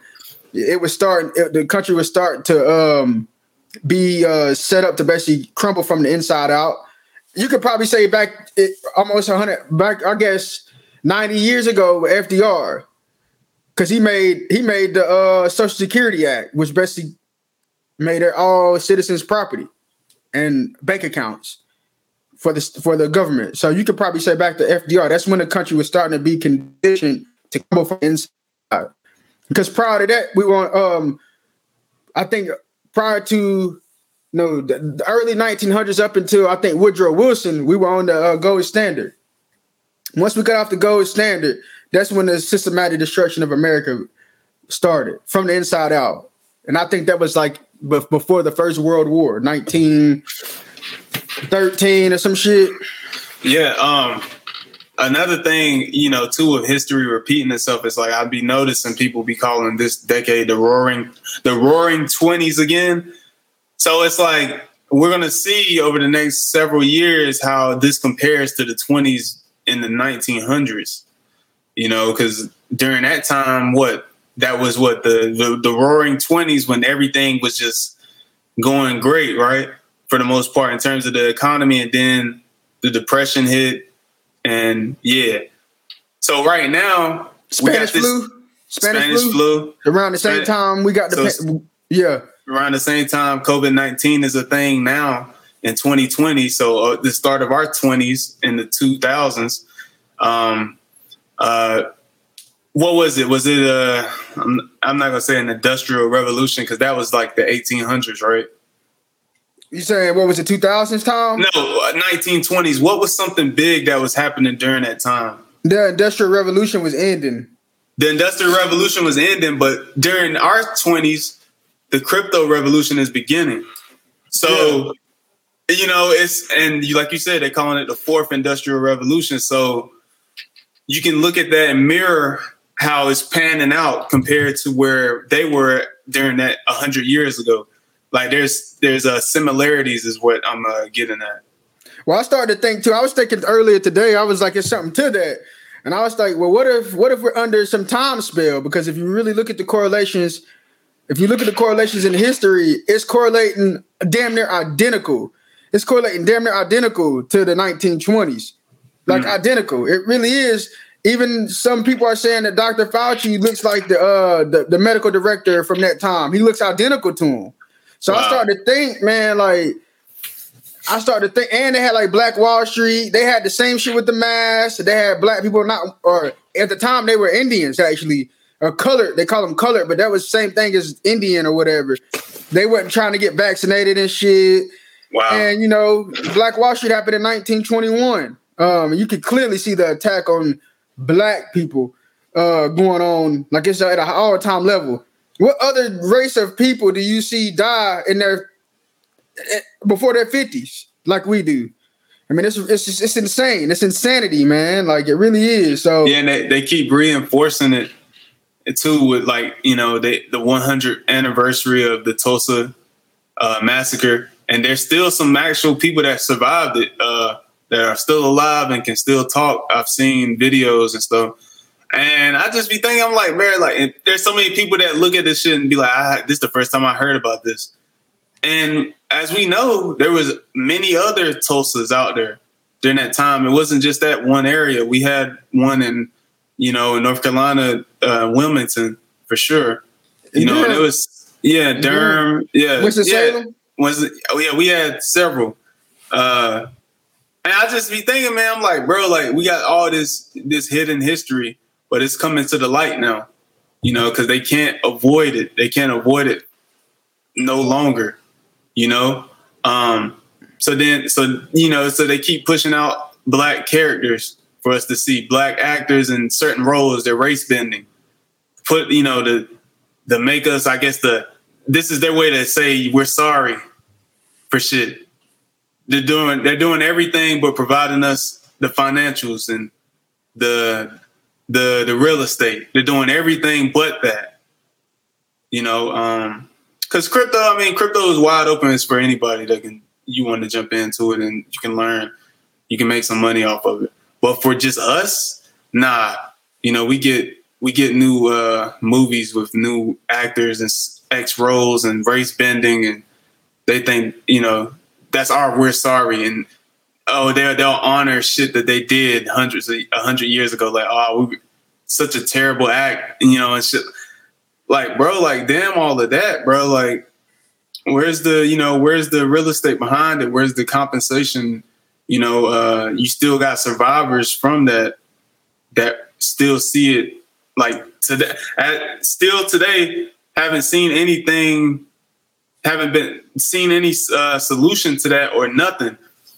it was starting, it, the country was starting to um, be uh, set up to basically crumble from the inside out. You could probably say back it, almost 100, back, I guess, 90 years ago with FDR. Because he made he made the uh, Social Security Act, which basically made it all citizens' property and bank accounts for the for the government. So you could probably say back to FDR. That's when the country was starting to be conditioned to come from inside. Because prior to that, we were um, I think prior to know, the, the, early 1900s up until I think Woodrow Wilson, we were on the uh, gold standard. Once we got off the gold standard, that's when the systematic destruction of America started from the inside out. And I think that was like before the First World War, 1913 or some shit. Yeah, um, another thing, you know, too, of history repeating itself is like I'd be noticing people be calling this decade the roaring the roaring twenties again. So it's like we're gonna see over the next several years how this compares to the twenties in the nineteen hundreds. You know, because during that time, what that was what the, the the roaring twenties when everything was just going great, right? For the most part, in terms of the economy, and then the depression hit and yeah. So right now, Spanish flu. Spanish, Spanish flu. flu. Around the same time, we got the so, yeah. Around the same time, COVID nineteen is a thing now in 2020. So uh, the start of our 20s in the 2000s. Um, uh, what was it? Was it uh? I'm, I'm not gonna say an industrial revolution because that was like the 1800s, right? You saying what was it, 2000s time? No, 1920s. Uh, what was something big that was happening during that time? The Industrial Revolution was ending. The Industrial Revolution was ending, but during our 20s, the crypto revolution is beginning. So, yeah. You know, it's and you like you said, they're calling it the fourth industrial revolution. So you can look at that and mirror how it's panning out compared to where they were during that hundred years ago. Like there's there's uh, similarities is what I'm uh, getting at. Well, I started to think too. I was thinking earlier today. I was like, it's something to that, and I was like, well, what if what if we're under some time spell? Because if you really look at the correlations, if you look at the correlations in history, it's correlating damn near identical. It's correlating damn near identical to the 1920s, like mm. identical. It really is even some people are saying that Dr. Fauci looks like the uh the, the medical director from that time. He looks identical to him. So wow. I started to think, man, like I started to think, and they had like Black Wall Street. They had the same shit with the mask. They had black people not, or at the time they were Indians actually, or colored. They call them colored, but that was the same thing as Indian or whatever. They weren't trying to get vaccinated and shit. Wow. And you know, Black Wall Street happened in 1921. Um, you could clearly see the attack on black people uh, going on like it's at an all time level. What other race of people do you see die in their eh, before their fifties like we do? I mean, it's it's just, it's insane. It's insanity, man. Like it really is. So yeah, and they, they keep reinforcing it too with like you know they the 100th anniversary of the Tulsa uh, massacre, and there's still some actual people that survived it. Uh, that are still alive and can still talk. I've seen videos and stuff. And I just be thinking, I'm like, man, like, there's so many people that look at this shit and be like, I, this is the first time I heard about this. And as we know, there was many other Tulsas out there during that time. It wasn't just that one area. We had one in, you know, in North Carolina, uh, Wilmington, for sure. You know, and it was, yeah, Durham, yeah. Winston yeah, Was, oh, yeah, we had several. Uh, and I just be thinking, man, I'm like, bro, like we got all this this hidden history, but it's coming to the light now, you know, because they can't avoid it. They can't avoid it no longer, you know. Um, so then, so you know, so they keep pushing out black characters for us to see, black actors in certain roles. They're race bending, put you know the the make us. I guess the this is their way to say we're sorry for shit they're doing they're doing everything but providing us the financials and the the the real estate. They're doing everything but that. You know, um, because crypto, I mean, crypto is wide open. It's for anybody that can you want to jump into it and you can learn, you can make some money off of it. But for just us, nah. You know, we get we get new uh, movies with new actors and X roles and race bending, and they think you know that's our we're sorry and oh they they'll honor shit that they did hundreds a hundred years ago. Like oh we such a terrible act you know and shit. Like bro like damn all of that bro. Like where's the you know where's the real estate behind it? Where's the compensation? You know uh you still got survivors from that that still see it like today at, still today haven't seen anything haven't been seen any uh, solution to that or nothing.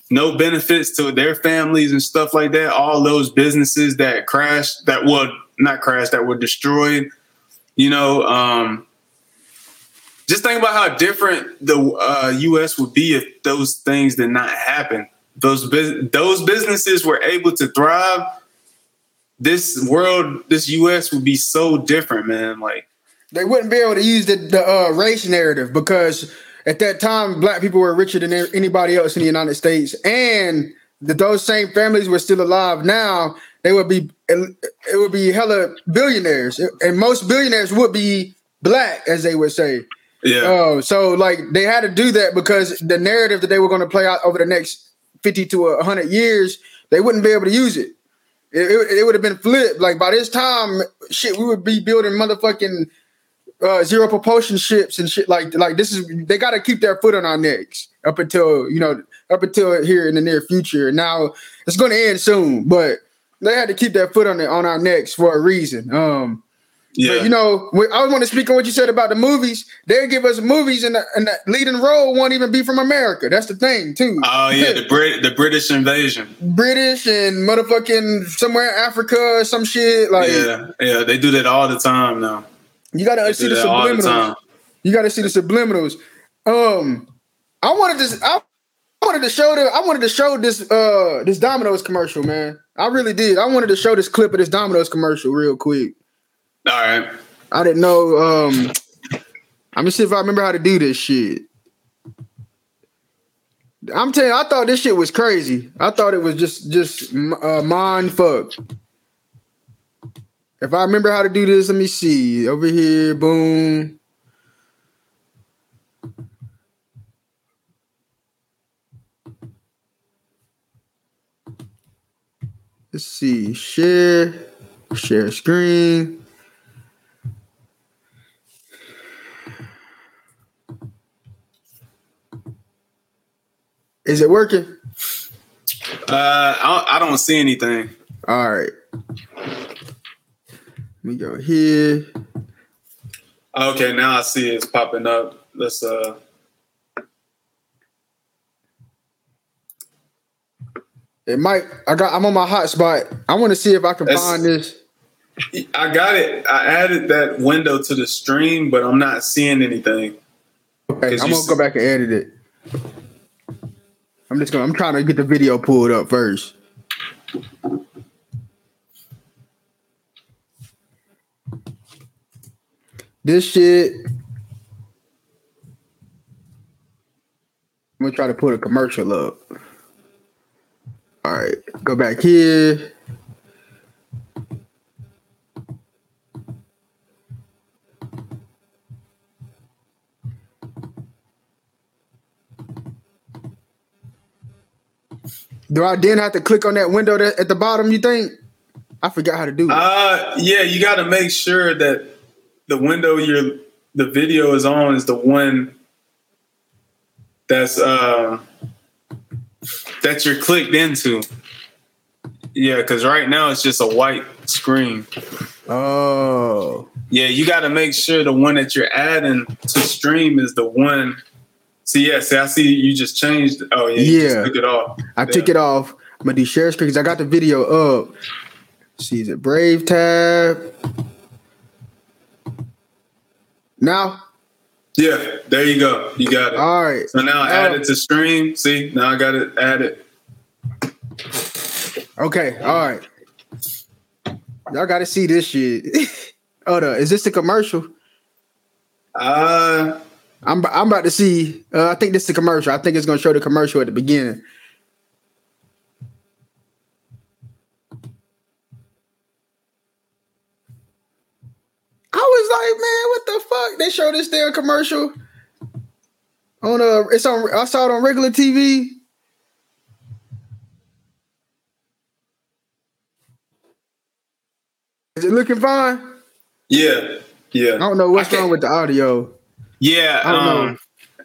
No benefits to their families and stuff like that. All those businesses that crashed, that would not crash, that were destroyed. You know, um, just think about how different the uh, U.S. would be if those things did not happen. Those those businesses were able to thrive. This world, this U.S. would be so different, man. Like they wouldn't be able to use the, the uh, race narrative because at that time, black people were richer than anybody else in the United States, and that those same families were still alive now. They would be it would be hella billionaires, and most billionaires would be black, as they would say. Yeah. Uh, so like they had to do that because the narrative that they were going to play out over the next fifty to hundred years, they wouldn't be able to use it. It, it, it would have been flipped. Like by this time, shit, we would be building motherfucking uh, zero propulsion ships and shit like like this is they got to keep their foot on our necks up until you know up until here in the near future. Now it's going to end soon, but they had to keep their foot on the, on our necks for a reason. Um, Yeah. But, you know, I want to speak on what you said about the movies. They give us movies, and the, and the leading role won't even be from America. That's the thing, too. Oh yeah, the Brit the British invasion. British and motherfucking somewhere in Africa or some shit. Like Yeah, yeah, they do that all the time now. You gotta see the all the subliminals. You gotta see the subliminals. Um, I wanted to. I wanted to show the. I wanted to show this. Uh, this Domino's commercial, man. I really did. I wanted to show this clip of this Domino's commercial real quick. All right. I didn't know. Um, I'm gonna see if I remember how to do this shit. I'm telling you, I thought this shit was crazy. I thought it was just just uh, mind fuck. If I remember how to do this, let me see. Over here, boom. Let's see. Share. Share screen. Is it working? Uh, I, I don't see anything. All right. Let me go here. Okay, now I see it's popping up. Let's uh. It might. I got. I'm on my hotspot. I want to see if I can That's- find this. I got it. I added that window to the stream, but I'm not seeing anything. Okay, I'm gonna s- go back and edit it. I'm just gonna. I'm trying to get the video pulled up first. This shit. I'm gonna try to put a commercial up. All right, go back here. Do I then have to click on that window that, at the bottom? You think? I forgot how to do it. Uh, yeah, you got to make sure that the window you're the video is on is the one that's uh that you're clicked into. Yeah, because right now it's just a white screen. oh, Yeah, you got to make sure the one that you're adding to stream is the one. See, yeah, see, I see you just changed. Oh, yeah, you Yeah. just took it off. I took it off. I'm gonna do share screen because I got the video up. See, it Brave tab? Now, Yeah, there you go. You got it. all right. So now Uh, add it to stream. See, now I got it added. Okay, all right. Y'all got to see this shit. Hold up, is this the commercial? Uh, I'm I'm about to see. Uh, I think this is the commercial. I think it's gonna show the commercial at the beginning. I was like, man, what the fuck? They show this damn commercial on a. it's on I saw it on regular TV. Is it looking fine? yeah, yeah. I don't know what's wrong with the audio. Yeah, I don't know. um,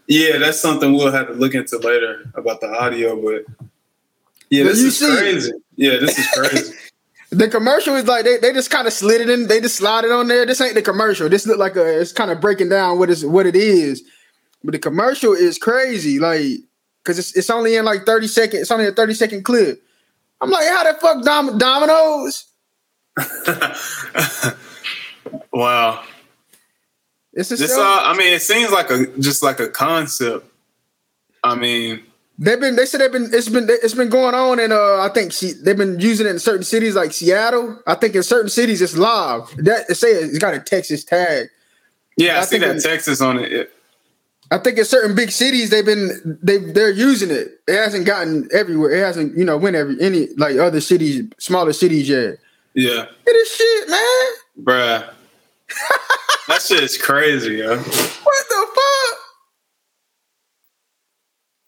yeah, that's something we'll have to look into later about the audio. But yeah, this is see- crazy. Yeah, this is crazy. The commercial is like they, they just kind of slid it in, they just slide it on there. This ain't the commercial. This look like a it's kind of breaking down what is what it is. But the commercial is crazy, like because it's it's only in like 30 seconds, it's only a 30 second clip. I'm like, how the fuck Dom- Domino's? wow. It's a This, show. uh, I mean, it seems like a just like a concept. I mean, They've been they said they've been it's been it's been going on and uh I think she, they've been using it in certain cities like Seattle. I think in certain cities it's live. That it say it's got a Texas tag. yeah, I, I see that when- Texas on it. It- I think in certain big cities they've been they they're using it. It hasn't gotten everywhere. It hasn't you know went every any like other cities, smaller cities yet. Yeah, It is shit, man. bruh. that shit is crazy, yo. What the fuck?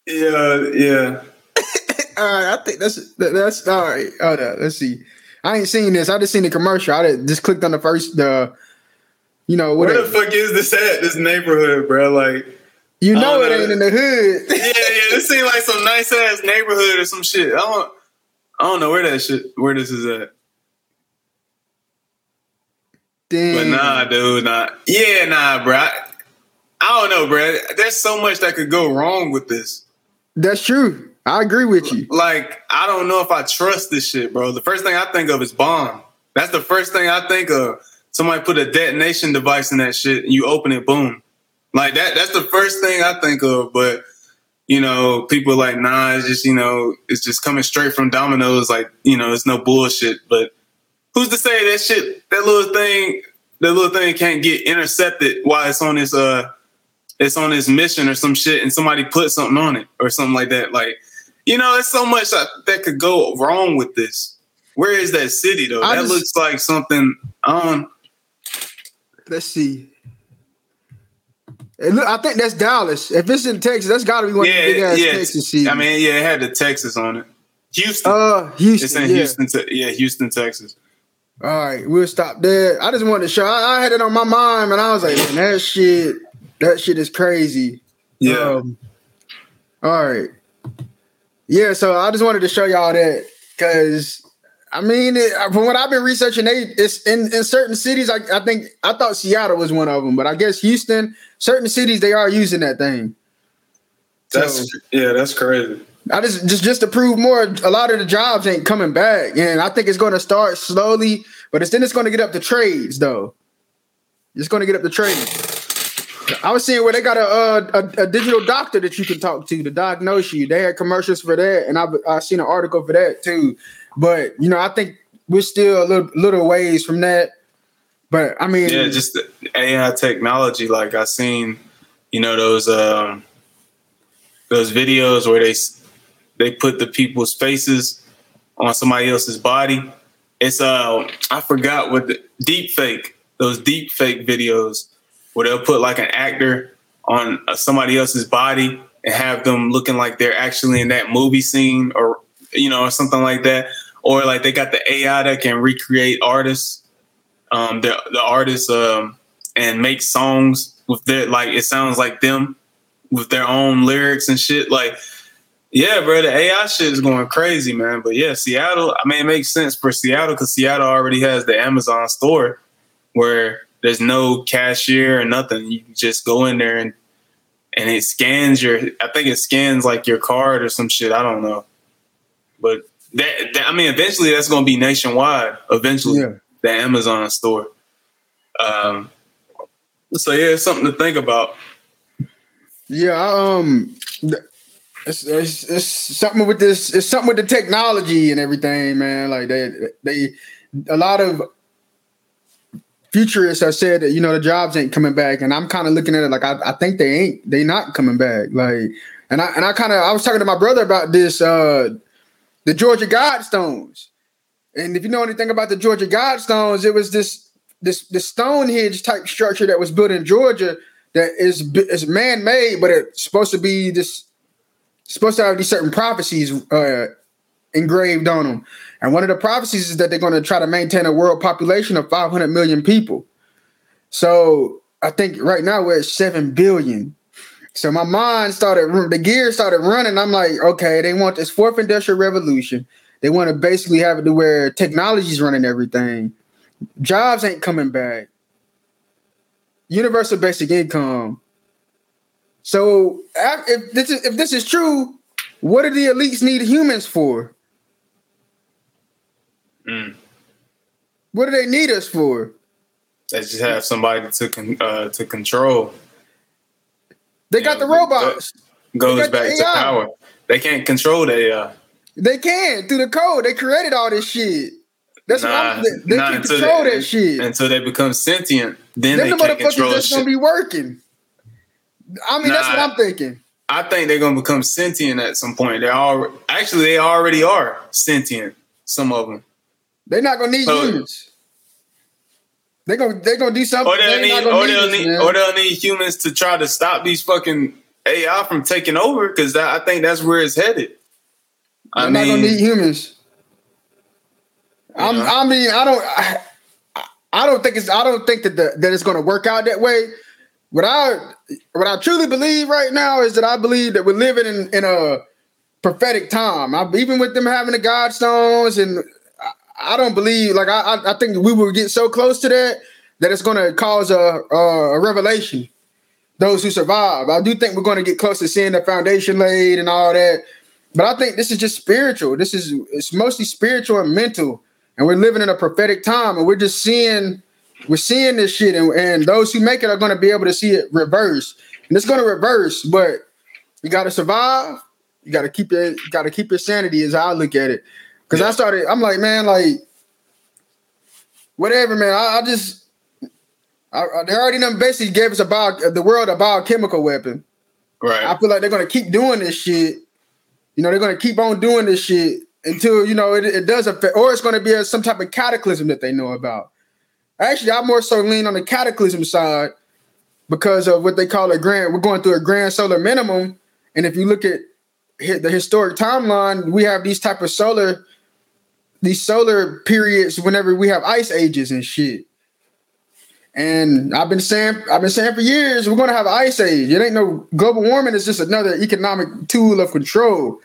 Yeah, yeah. All right, I think that's that- that's all right. Hold on, let's see. I ain't seen this. I just seen the commercial. I just clicked on the first the, you know what? Where the fuck is this at? This neighborhood, bro? Like, You know it know. ain't in the hood. yeah, yeah. This seems like some nice ass neighborhood or some shit. I don't, I don't know where that shit, where this is at. Damn. But nah, dude, nah. Yeah, nah, bro. I, I don't know, bro. There's so much that could go wrong with this. That's true. I agree with you. Like, I don't know if I trust this shit, bro. The first thing I think of is bomb. That's the first thing I think of. Somebody put a detonation device in that shit and you open it, boom. Like that, that's the first thing I think of. But you know, people like, nah, it's just, you know, it's just coming straight from Domino's. Like, you know, it's no bullshit. But who's to say that shit, that little thing, that little thing can't get intercepted while it's on this, uh, it's on this mission or some shit and somebody put something on it or something like that. Like, you know, there's so much that, that could go wrong with this. Where is that city though? I that just, looks like something um let's see. Look, I think that's Dallas. If it's in Texas, that's got to be one yeah, of the big ass yeah, Texas cities. I mean, yeah, it had the Texas on it. Houston. Uh, Houston. It's in yeah. Houston. Te- yeah, Houston, Texas. All right, we'll stop there. I just wanted to show. I, I, had it on my mind, and I was like, man, that shit, that shit is crazy. Yeah. Um, all right. Yeah, so I just wanted to show y'all that because I mean, it, from what I've been researching, they it's in, in certain cities. I, I think I thought Seattle was one of them, but I guess Houston, certain cities they are using that thing. That's so, yeah, that's crazy. I just just just to prove more, a lot of the jobs ain't coming back, and I think it's going to start slowly, but it's then it's going to get up to trades though. It's going to get up to trades. I was seeing where they got a, a, a digital doctor that you can talk to to diagnose you. They had commercials for that, and I've I seen an article for that too. But you know, I think we're still a little little ways from that. But I mean, yeah, just AI technology. Like I seen, you know, those um, those videos where they they put the people's faces on somebody else's body. It's uh, I forgot what the deep fake. Those deep fake videos where they'll put like an actor on uh, somebody else's body and have them looking like they're actually in that movie scene or you know or something like that or like they got the AI that can recreate artists, um, the the artists, um, and make songs with their like it sounds like them with their own lyrics and shit. Like, yeah, bro, the AI shit is going crazy, man. But yeah, Seattle. I mean, it makes sense for Seattle because Seattle already has the Amazon store where there's no cashier or nothing. You just go in there and and it scans your. I think it scans like your card or some shit. I don't know, but that, that, I mean, eventually that's going to be nationwide. Eventually, yeah. the Amazon store. Um, so yeah, it's something to think about. Yeah, um, it's, it's, it's something with this. It's something with the technology and everything, man. Like they they a lot of futurists have said that you know the jobs ain't coming back, and I'm kind of looking at it like I, I think they ain't. They not coming back. Like, and I and I kind of I was talking to my brother about this. uh the Georgia Guidestones, And if you know anything about the Georgia Guidestones, it was this this this Stonehenge type structure that was built in Georgia that is is man made, but it's supposed to be this supposed to have these certain prophecies uh, engraved on them. And one of the prophecies is that they're going to try to maintain a world population of 500 million people. So I think right now we're at 7 billion. So my mind started, the gears started running. I'm like, okay, they want this fourth industrial revolution. They want to basically have it to where technology's running everything. Jobs ain't coming back. Universal basic income. So if this is if this is true, what do the elites need humans for? Mm. What do they need us for? They just have somebody to uh, to control. They got know, the robots. Goes back to power. They can't control the AI. They can through the code. They created all this shit. That's nah, what I'm, they, they can control they, that shit until they become sentient. Then Them they the can control that's gonna be working. I mean, nah, that's what I'm thinking. I think they're gonna become sentient at some point. They all actually they already are sentient. Some of them. They're not gonna need so, humans. They gonna they gonna do something. Or they'll need, or they'll need, or they'll need humans to try to stop these fucking AI from taking over because I think that's where it's headed. I They're mean, not gonna need humans. I'm, I mean, I don't, I, I, don't think it's, I don't think that the, that it's gonna work out that way. What I, what I truly believe right now is that I believe that we're living in, in a prophetic time. I, even with them having the Guidestones and I don't believe like I I think we will get so close to that that it's going to cause a, a, revelation. Those who survive, I do think we're going to get close to seeing the foundation laid and all that. But I think this is just spiritual. This is it's mostly spiritual and mental, and we're living in a prophetic time, and we're just seeing we're seeing this shit, and, and those who make it are going to be able to see it reverse, and it's going to reverse. But you got to survive. You got to keep it. Got to keep your sanity. How I look at it. Because yeah. I started. I'm like, man, like whatever, man. I, I just I, they already done basically gave us about the world a biochemical weapon. Right. I feel like they're gonna keep doing this shit. You know, they're gonna keep on doing this shit until you know it, it does affect, or it's gonna be a, some type of cataclysm that they know about. Actually, I more so lean on the cataclysm side because of what they call a grand. We're going through a grand solar minimum, and if you look at the historic timeline, we have these type of solar these solar periods whenever we have ice ages and shit. And I've been saying, I've been saying for years, we're gonna have an ice age. It ain't no global warming. It's just another economic tool of control.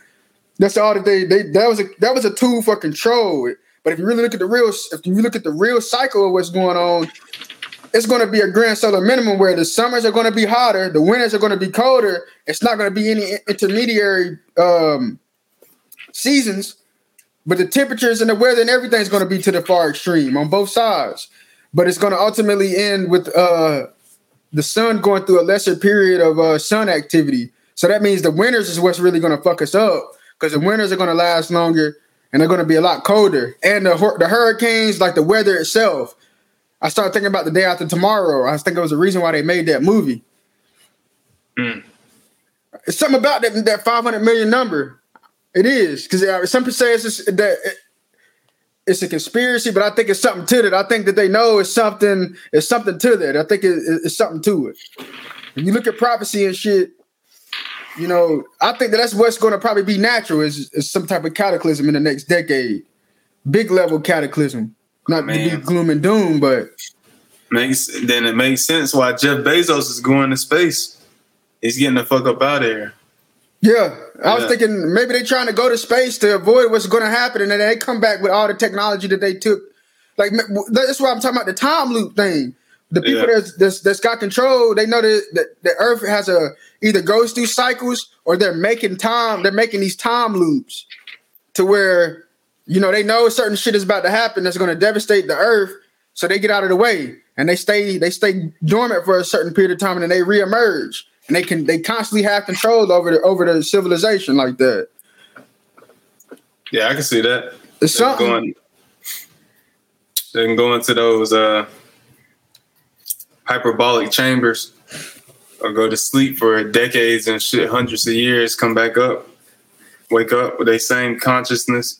That's all that they they that was a that was a tool for control. But if you really look at the real, if you look at the real cycle of what's going on, it's going to be a grand solar minimum where the summers are going to be hotter, the winters are going to be colder. It's not going to be any intermediary um, seasons, but the temperatures and the weather and everything's going to be to the far extreme on both sides. But it's going to ultimately end with uh, the sun going through a lesser period of uh, sun activity. So that means the winters is what's really going to fuck us up because the winters are going to last longer and they're going to be a lot colder. And the the hurricanes, like the weather itself. I started thinking about the day after tomorrow. I think it was the reason why they made that movie. Mm. It's something about that that 500 million number. It is because some people say it's just, that it, it's a conspiracy, but I think it's something to that. I think that they know it's something. It's something to that. I think it, it's something to it. When you look at prophecy and shit, you know, I think that that's what's going to probably be natural is, is some type of cataclysm in the next decade, big level cataclysm. Not Man. to be gloom and doom, but makes then it makes sense why Jeff Bezos is going to space. He's getting the fuck up out of here. Yeah, I was thinking maybe they're trying to go to space to avoid what's going to happen, and then they come back with all the technology that they took. Like that's why I'm talking about the time loop thing. The people yeah. that's, that's, that's got control, they know that, that the Earth has a either goes through cycles or they're making time. They're making these time loops to where you know they know certain shit is about to happen that's going to devastate the Earth, so they get out of the way and they stay they stay dormant for a certain period of time, and then they reemerge and they can they constantly have control over the over the civilization like that. Yeah, I can see that. It's they something. Going, they can go into those uh, hyperbolic chambers or go to sleep for decades and shit, hundreds of years, come back up, wake up with their same consciousness.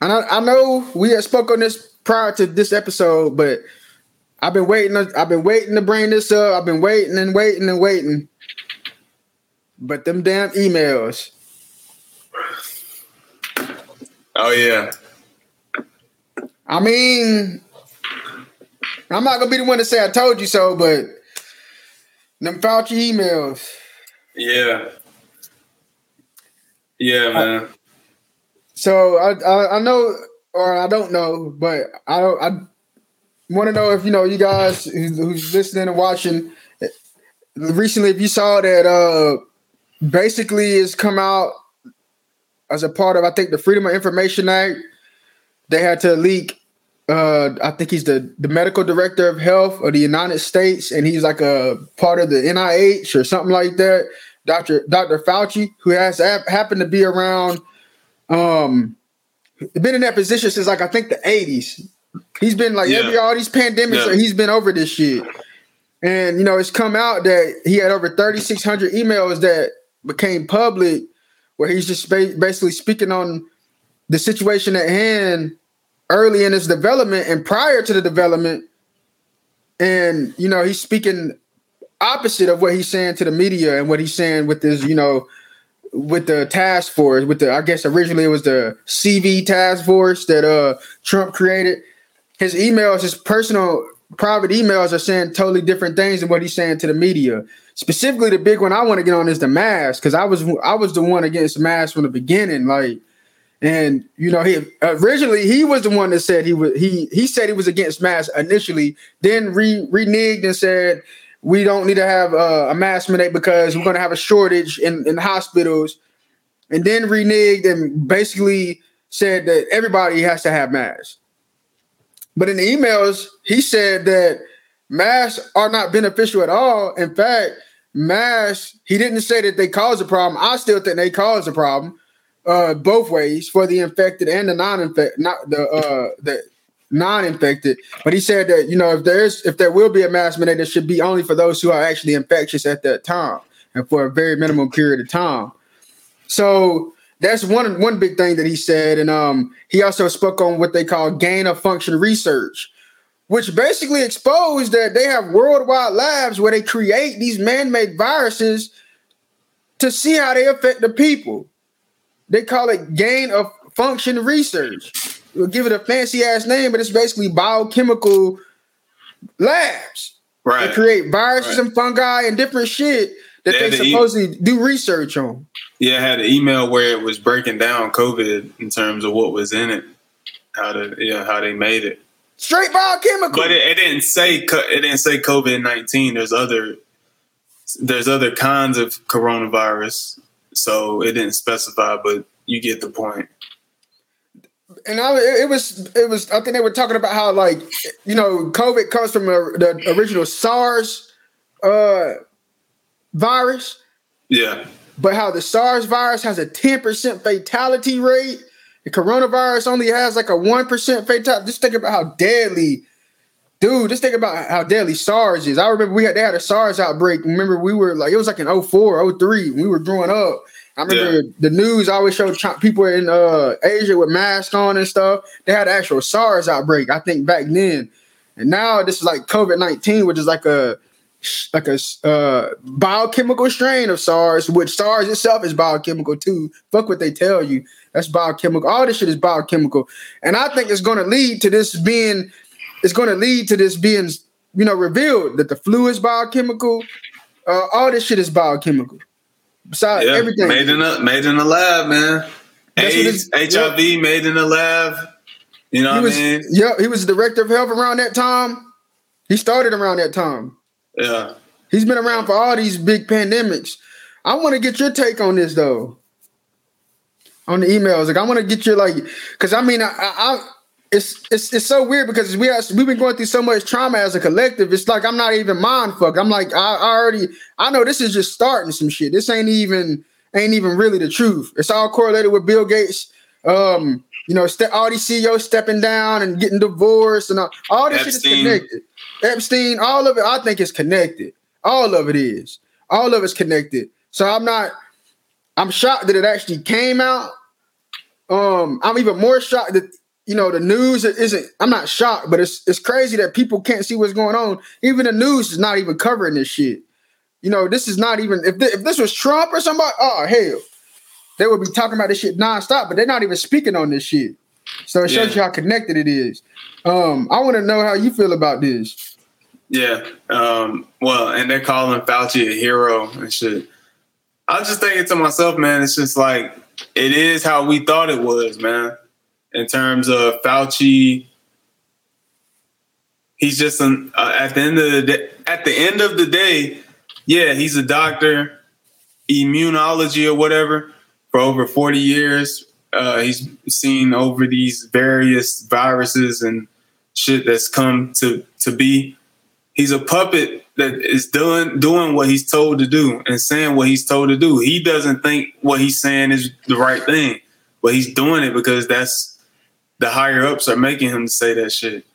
And I, I know we had spoke on this prior to this episode, but I've been waiting. I've been waiting to bring this up. I've been waiting and waiting and waiting. But them damn emails. Oh yeah. I mean, I'm not gonna be the one to say I told you so, but them Fauci emails. Yeah. Yeah, man. I, so I, I I know or I don't know, but I don't I want to know if you know you guys who's listening and watching recently if you saw that uh basically it's come out as a part of I think the Freedom of Information Act. They had to leak. Uh, I think he's the the medical director of health of the United States, and he's like a part of the NIH or something like that. Doctor Doctor Fauci, who has happened to be around, um, been in that position since like I think the eighties. He's been like yeah. every all these pandemics, yeah. he's been over this shit. And you know, it's come out that he had over 3,600 emails that became public, where he's just basically speaking on the situation at hand early in his development and prior to the development. And you know, he's speaking opposite of what he's saying to the media and what he's saying with this, you know, with the task force, with the I guess originally it was the CV task force that uh Trump created his emails, his personal private emails are saying totally different things than what he's saying to the media. Specifically, the big one I want to get on is the mask because I was I was the one against mask from the beginning. Like, And you know, he originally he was the one that said he was he he said he was against masks initially, then re reneged and said we don't need to have a mask mandate because we're going to have a shortage in in hospitals, and then reneged and basically said that everybody has to have masks. But in the emails, he said that masks are not beneficial at all. In fact, masks, he didn't say that they cause a problem. I still think they cause a problem uh, both ways for the infected and the non-infected, not the uh, the non-infected. But he said that you know if there's if there will be a mask mandate, it should be only for those who are actually infectious at that time and for a very minimum period of time. So that's one one big thing that he said, and um, he also spoke on what they call gain of function research, which basically exposed that they have worldwide labs where they create these man-made viruses to see how they affect the people. They call it gain of function research. We'll give it a fancy ass name, but it's basically biochemical labs. Right. They create viruses right. and fungi and different shit that they, they supposedly e- do research on. Yeah, I had an email where it was breaking down COVID in terms of what was in it, how to yeah how they made it. Straight biochemical. But it, it didn't say it didn't say COVID nineteen. There's other there's other kinds of coronavirus so it didn't specify, but you get the point. And I, it was, it was. I think they were talking about how, like, you know, COVID comes from a, the original SARS uh, virus. Yeah. But how the SARS virus has a ten percent fatality rate, the coronavirus only has like a one percent fatality. Just think about how deadly Dude, just think about how deadly SARS is. I remember we had they had a SARS outbreak. Remember, we were like, it was like in 04, 03, we were growing up. I remember yeah. the news always showed people in uh, Asia with masks on and stuff. They had actual SARS outbreak, I think, back then. And now this is like COVID 19, which is like a like a uh, biochemical strain of SARS, which SARS itself is biochemical too. Fuck what they tell you. That's biochemical. All this shit is biochemical. And I think it's going to lead to this being it's going to lead to this being, you know, revealed that the flu is biochemical. Uh, all this shit is biochemical. Besides yeah, everything, made in a made in a lab, man. AIDS, HIV, yeah. made in a lab. You know he what was, I mean? Yeah, he was the director of health around that time. He started around that time. Yeah, he's been around for all these big pandemics. I want to get your take on this though. On the emails, like I want to get your like, because I mean, I, I it's it's it's so weird because we have, we've been going through so much trauma as a collective. It's like I'm not even mind fucked. I'm like I, I, already I know this is just starting some shit. This ain't even ain't even really the truth. It's all correlated with Bill Gates. Um, you know, ste- all these CEOs stepping down and getting divorced and all, all this Epstein. shit is connected. Epstein, all of it, I think is connected. All of it is. All of it's connected. So I'm not. I'm shocked that it actually came out. Um, I'm even more shocked that you know, the news isn't. I'm not shocked, but it's it's crazy that people can't see what's going on. Even the news is not even covering this shit. You know, this is not even. If th- if this was Trump or somebody, oh hell, they would be talking about this shit nonstop. But they're not even speaking on this shit. So it shows yeah. you how connected it is. Um, I want to know how you feel about this. Yeah. Um, well, and they're calling Fauci a hero and shit. I was just thinking to myself, man, it's just like it is how we thought it was, man in terms of Fauci. He's just an, uh, at the end of the day, at the end of the day, yeah, he's a doctor, immunology or whatever for over 40 years. Uh, he's seen over these various viruses and shit that's come to to be. He's a puppet that is doing doing what he's told to do and saying what he's told to do. He doesn't think what he's saying is the right thing, but he's doing it because that's the higher ups are making him say that shit.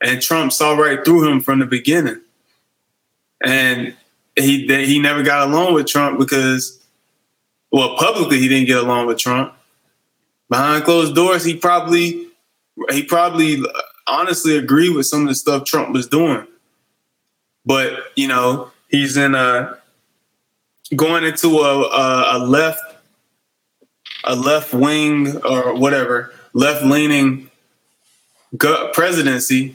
And Trump saw right through him from the beginning. And he he never got along with Trump because, well, publicly he didn't get along with Trump. Behind closed doors, he probably he probably uh, honestly agreed with some of the stuff Trump was doing. But you know, he's in a going into a, a, a left a left wing or whatever left leaning presidency,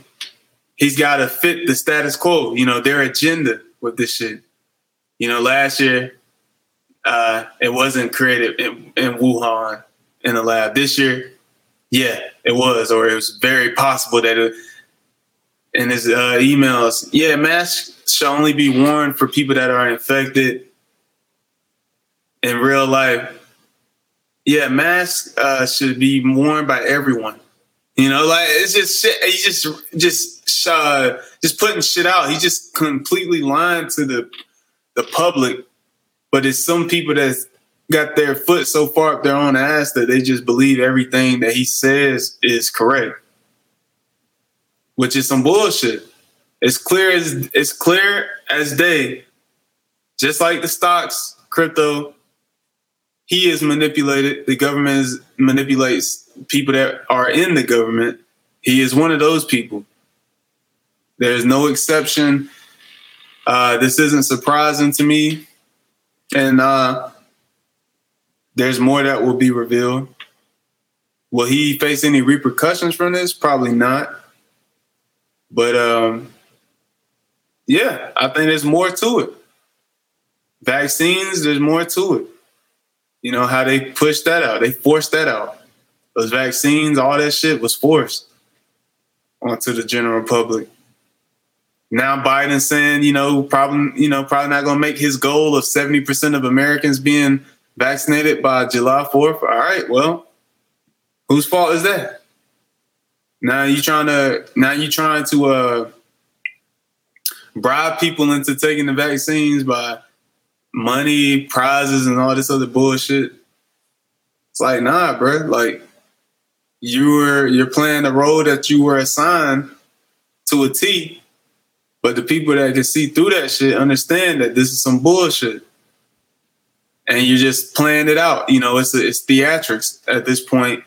he's got to fit the status quo, you know, their agenda with this shit. You know, last year, uh, it wasn't created in, in Wuhan in the lab. This year, yeah, it was, or it was very possible that it. In his uh, emails, yeah, masks should only be worn for people that are infected in real life. Yeah, masks uh, should be worn by everyone. You know, like it's just shit. He just just uh, just putting shit out. He just completely lying to the the public. But it's some people that's got their foot so far up their own ass that they just believe everything that he says is correct, which is some bullshit. It's clear as it's clear as day. Just like the stocks, crypto, he is manipulated. The government is, manipulates people that are in the government. He is one of those people. There's no exception. Uh, this isn't surprising to me, and uh, there's more that will be revealed. Will he face any repercussions from this? Probably not. But um, yeah, I think there's more to it. Vaccines, there's more to it. You know how they pushed that out. They forced that out. Those vaccines, all that shit was forced onto the general public. Now Biden saying, you know, probably, you know, probably not gonna make his goal of 70% of Americans being vaccinated by July 4th. All right, well, whose fault is that? Now you trying to now you trying to uh bribe people into taking the vaccines by money, prizes, and all this other bullshit. It's like, nah, bro. Like you were you're playing the role that you were assigned to a T, but the people that can see through that shit understand that this is some bullshit and you're just playing it out. You know, it's it's theatrics at this point.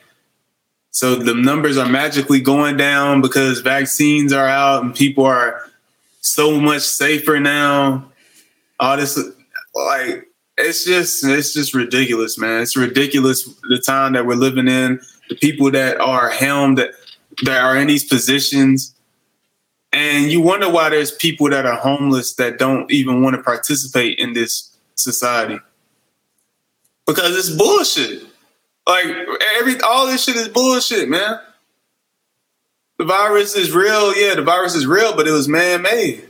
So the numbers are magically going down because vaccines are out and people are so much safer now. All this, like, it's just it's just ridiculous, man. It's ridiculous the time that we're living in. The people that are helmed that that are in these positions. And you wonder why there's people that are homeless that don't even want to participate in this society because it's bullshit. Like every all this shit is bullshit, man. The virus is real, yeah. The virus is real, but it was man made,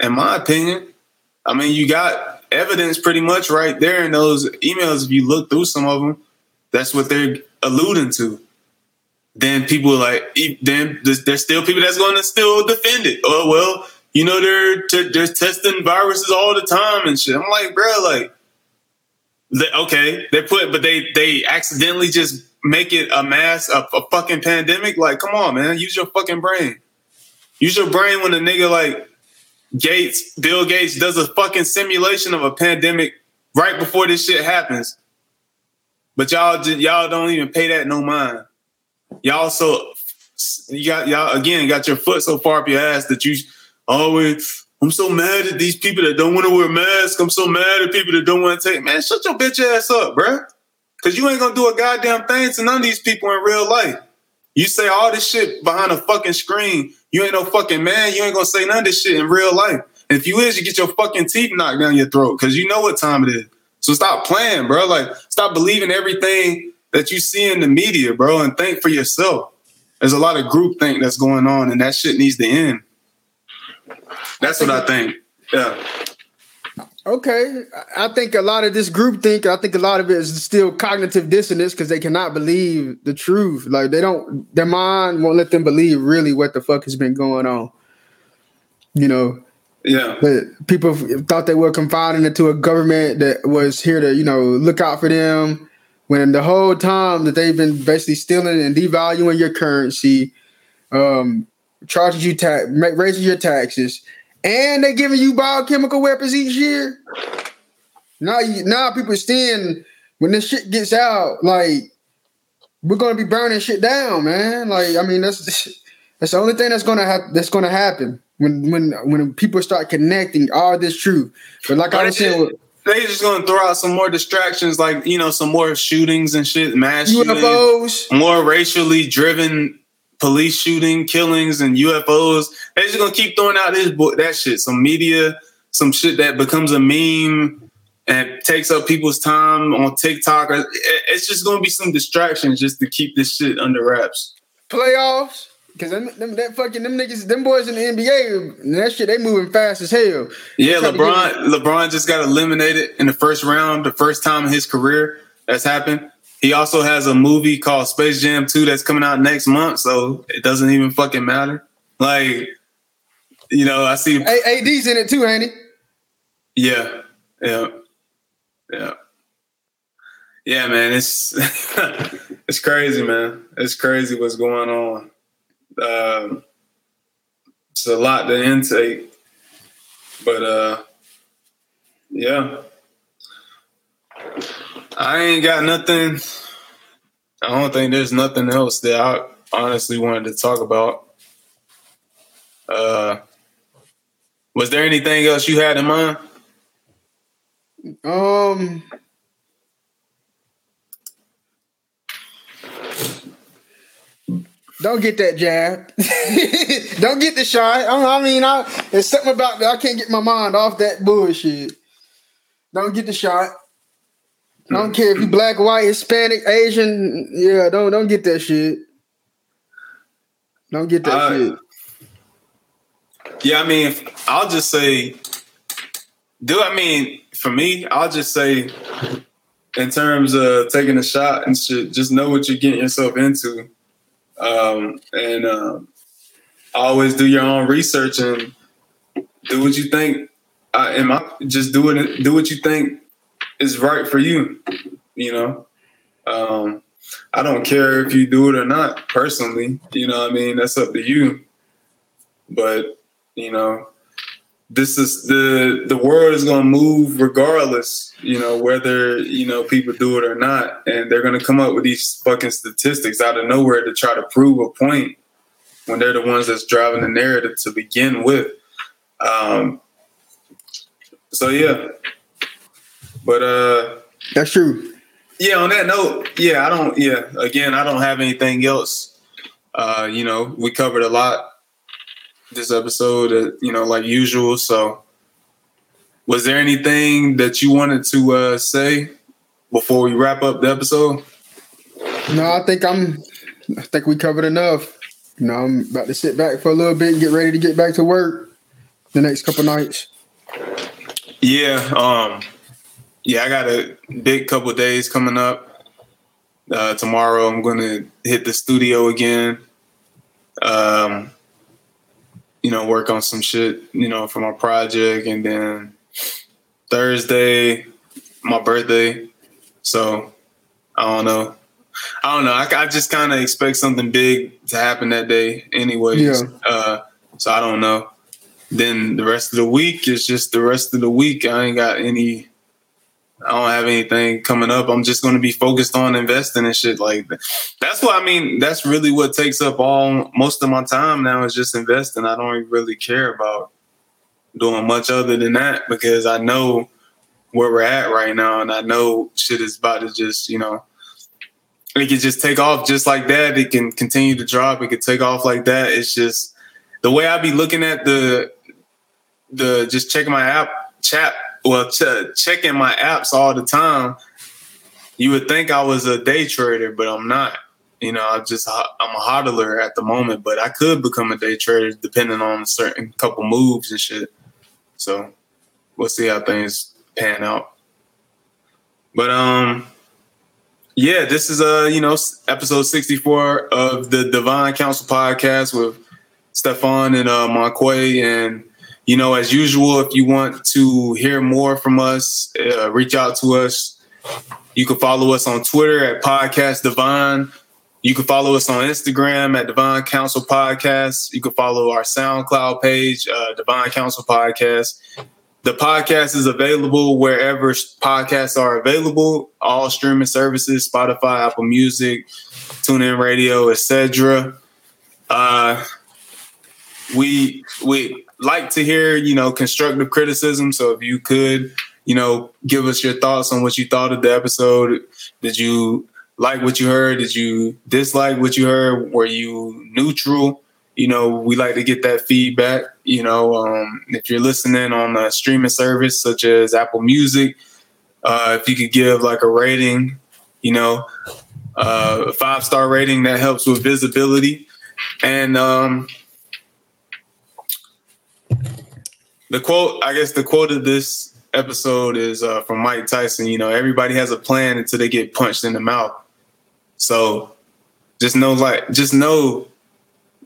in my opinion. I mean, you got evidence pretty much right there in those emails. If you look through some of them, that's what they're alluding to. Then people like, then there's still people that's going to still defend it. Oh well, you know they're they're testing viruses all the time and shit. I'm like, bro, like they, okay, they put, but they they accidentally just make it a mass a, a fucking pandemic. Like, come on, man, use your fucking brain. Use your brain when a nigga like Gates, Bill Gates, does a fucking simulation of a pandemic right before this shit happens. But y'all y'all don't even pay that no mind. Y'all so you got y'all again got your foot so far up your ass that you always I'm so mad at these people that don't want to wear masks. I'm so mad at people that don't want to take. Man, shut your bitch ass up, bro. Cause you ain't gonna do a goddamn thing to none of these people in real life. You say all this shit behind a fucking screen. You ain't no fucking man. You ain't gonna say none of this shit in real life. And if you is, you get your fucking teeth knocked down your throat because you know what time it is. So stop playing, bro. Like stop believing everything that you see in the media, bro, and think for yourself. There's a lot of group think that's going on, and that shit needs to end. That's what I think. Yeah. Okay, I think a lot of this group think. I think a lot of it is still cognitive dissonance because they cannot believe the truth. Like they don't, their mind won't let them believe really what the fuck has been going on. You know. Yeah. But people thought they were confining into a government that was here to, you know, look out for them. When the whole time that they've been basically stealing and devaluing your currency, um, charging you tax, raising your taxes, and they're giving you biochemical weapons each year. Now, you, now people seeing when this shit gets out, like we're gonna be burning shit down, man. Like, I mean, that's that's the only thing that's gonna that's gonna happen when when when people start connecting all this truth. But like but I was saying. They just gonna throw out some more distractions, like you know, some more shootings and shit, mass UFOs, shootings, more racially driven police shooting, killings, and UFOs. They're just gonna keep throwing out this that shit, some media, some shit that becomes a meme, and and takes up people's time on TikTok. It's just gonna be some distractions just to keep this shit under wraps. Playoffs, because them, them, that fucking them niggas, them boys in the NBA, that shit they moving fast as hell. Yeah, LeBron, LeBron just got eliminated in the first round, the first time in his career that's happened. He also has a movie called Space Jam 2 that's coming out next month, so it doesn't even fucking matter. Like, you know, I see AD's in it too, ain't he? Yeah. Yeah. Yeah. Yeah, man, it's it's crazy, man. It's crazy what's going on. Um, it's a lot to intake, but uh, yeah, I ain't got nothing. I don't think there's nothing else that I honestly wanted to talk about. Uh, was there anything else you had in mind? Um. Don't get that jab. don't get the shot. I mean, I, there's something about that. I can't get my mind off that bullshit. Don't get the shot. I don't care if you black, white, Hispanic, Asian. Yeah, don't don't get that shit. Don't get that uh, shit. Yeah, I mean, I'll just say, do I mean for me? I'll just say, in terms of taking a shot and shit, just know what you're getting yourself into, um, and um, always do your own research and do what you think. Uh, am I just do it? Do what you think is right for you. You know, um, I don't care if you do it or not. Personally, you know, I mean, that's up to you. But you know, this is the the world is going to move regardless. You know, whether you know people do it or not, and they're going to come up with these fucking statistics out of nowhere to try to prove a point when they're the ones that's driving the narrative to begin with. Um, so yeah, but uh That's true. Yeah, on that note, yeah, I don't yeah, again, I don't have anything else. Uh, you know, we covered a lot this episode, uh, you know, like usual. So was there anything that you wanted to uh say before we wrap up the episode? No, I think I'm I think we covered enough. You know, I'm about to sit back for a little bit and get ready to get back to work the next couple nights. Yeah, um yeah, I got a big couple days coming up. Uh, tomorrow, I'm going to hit the studio again. Um, you know, work on some shit, you know, for my project, and then Thursday, my birthday. So I don't know. I don't know. I, I just kind of expect something big to happen that day, anyways. Yeah. Uh, so I don't know. Then the rest of the week is just the rest of the week. I ain't got any I don't have anything coming up. I'm just going to be focused on investing and shit like that. That's what I mean. That's really what takes up all most of my time now is just investing. I don't really care about doing much other than that because I know where we're at right now and I know shit is about to just, you know, it can just take off just like that. It can continue to drop. It can take off like that. It's just the way I be looking at the the just checking my app chat well ch- checking my apps all the time you would think i was a day trader but i'm not. You know i just i'm a hodler at the moment but i could become a day trader depending on a certain couple moves and shit. So we'll see how things pan out. But um yeah this is uh you know episode 64 of the divine council podcast with stefan and uh Monquay and you know, as usual, if you want to hear more from us, uh, reach out to us. You can follow us on Twitter at Podcast Divine. You can follow us on Instagram at Divine Council Podcast. You can follow our SoundCloud page, uh, Divine Council Podcast. The podcast is available wherever podcasts are available, all streaming services, Spotify, Apple Music, TuneIn Radio, etc. Uh, we we like to hear, you know, constructive criticism. So if you could, you know, give us your thoughts on what you thought of the episode. Did you like what you heard? Did you dislike what you heard? Were you neutral? You know, we like to get that feedback. You know, um, if you're listening on a streaming service such as Apple Music, Uh, if you could give like a rating, you know, uh, a five star rating that helps with visibility. And um, the quote, I guess the quote of this episode is uh, from Mike Tyson. You know, everybody has a plan until they get punched in the mouth. So just know, like, just know,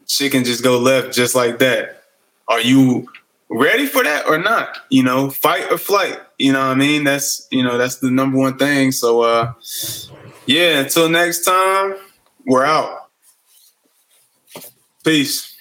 shit can just go left just like that. Are you ready for that or not? You know, fight or flight. You know what I mean? That's you know that's the number one thing. So uh, yeah. Until next time, we're out. Peace.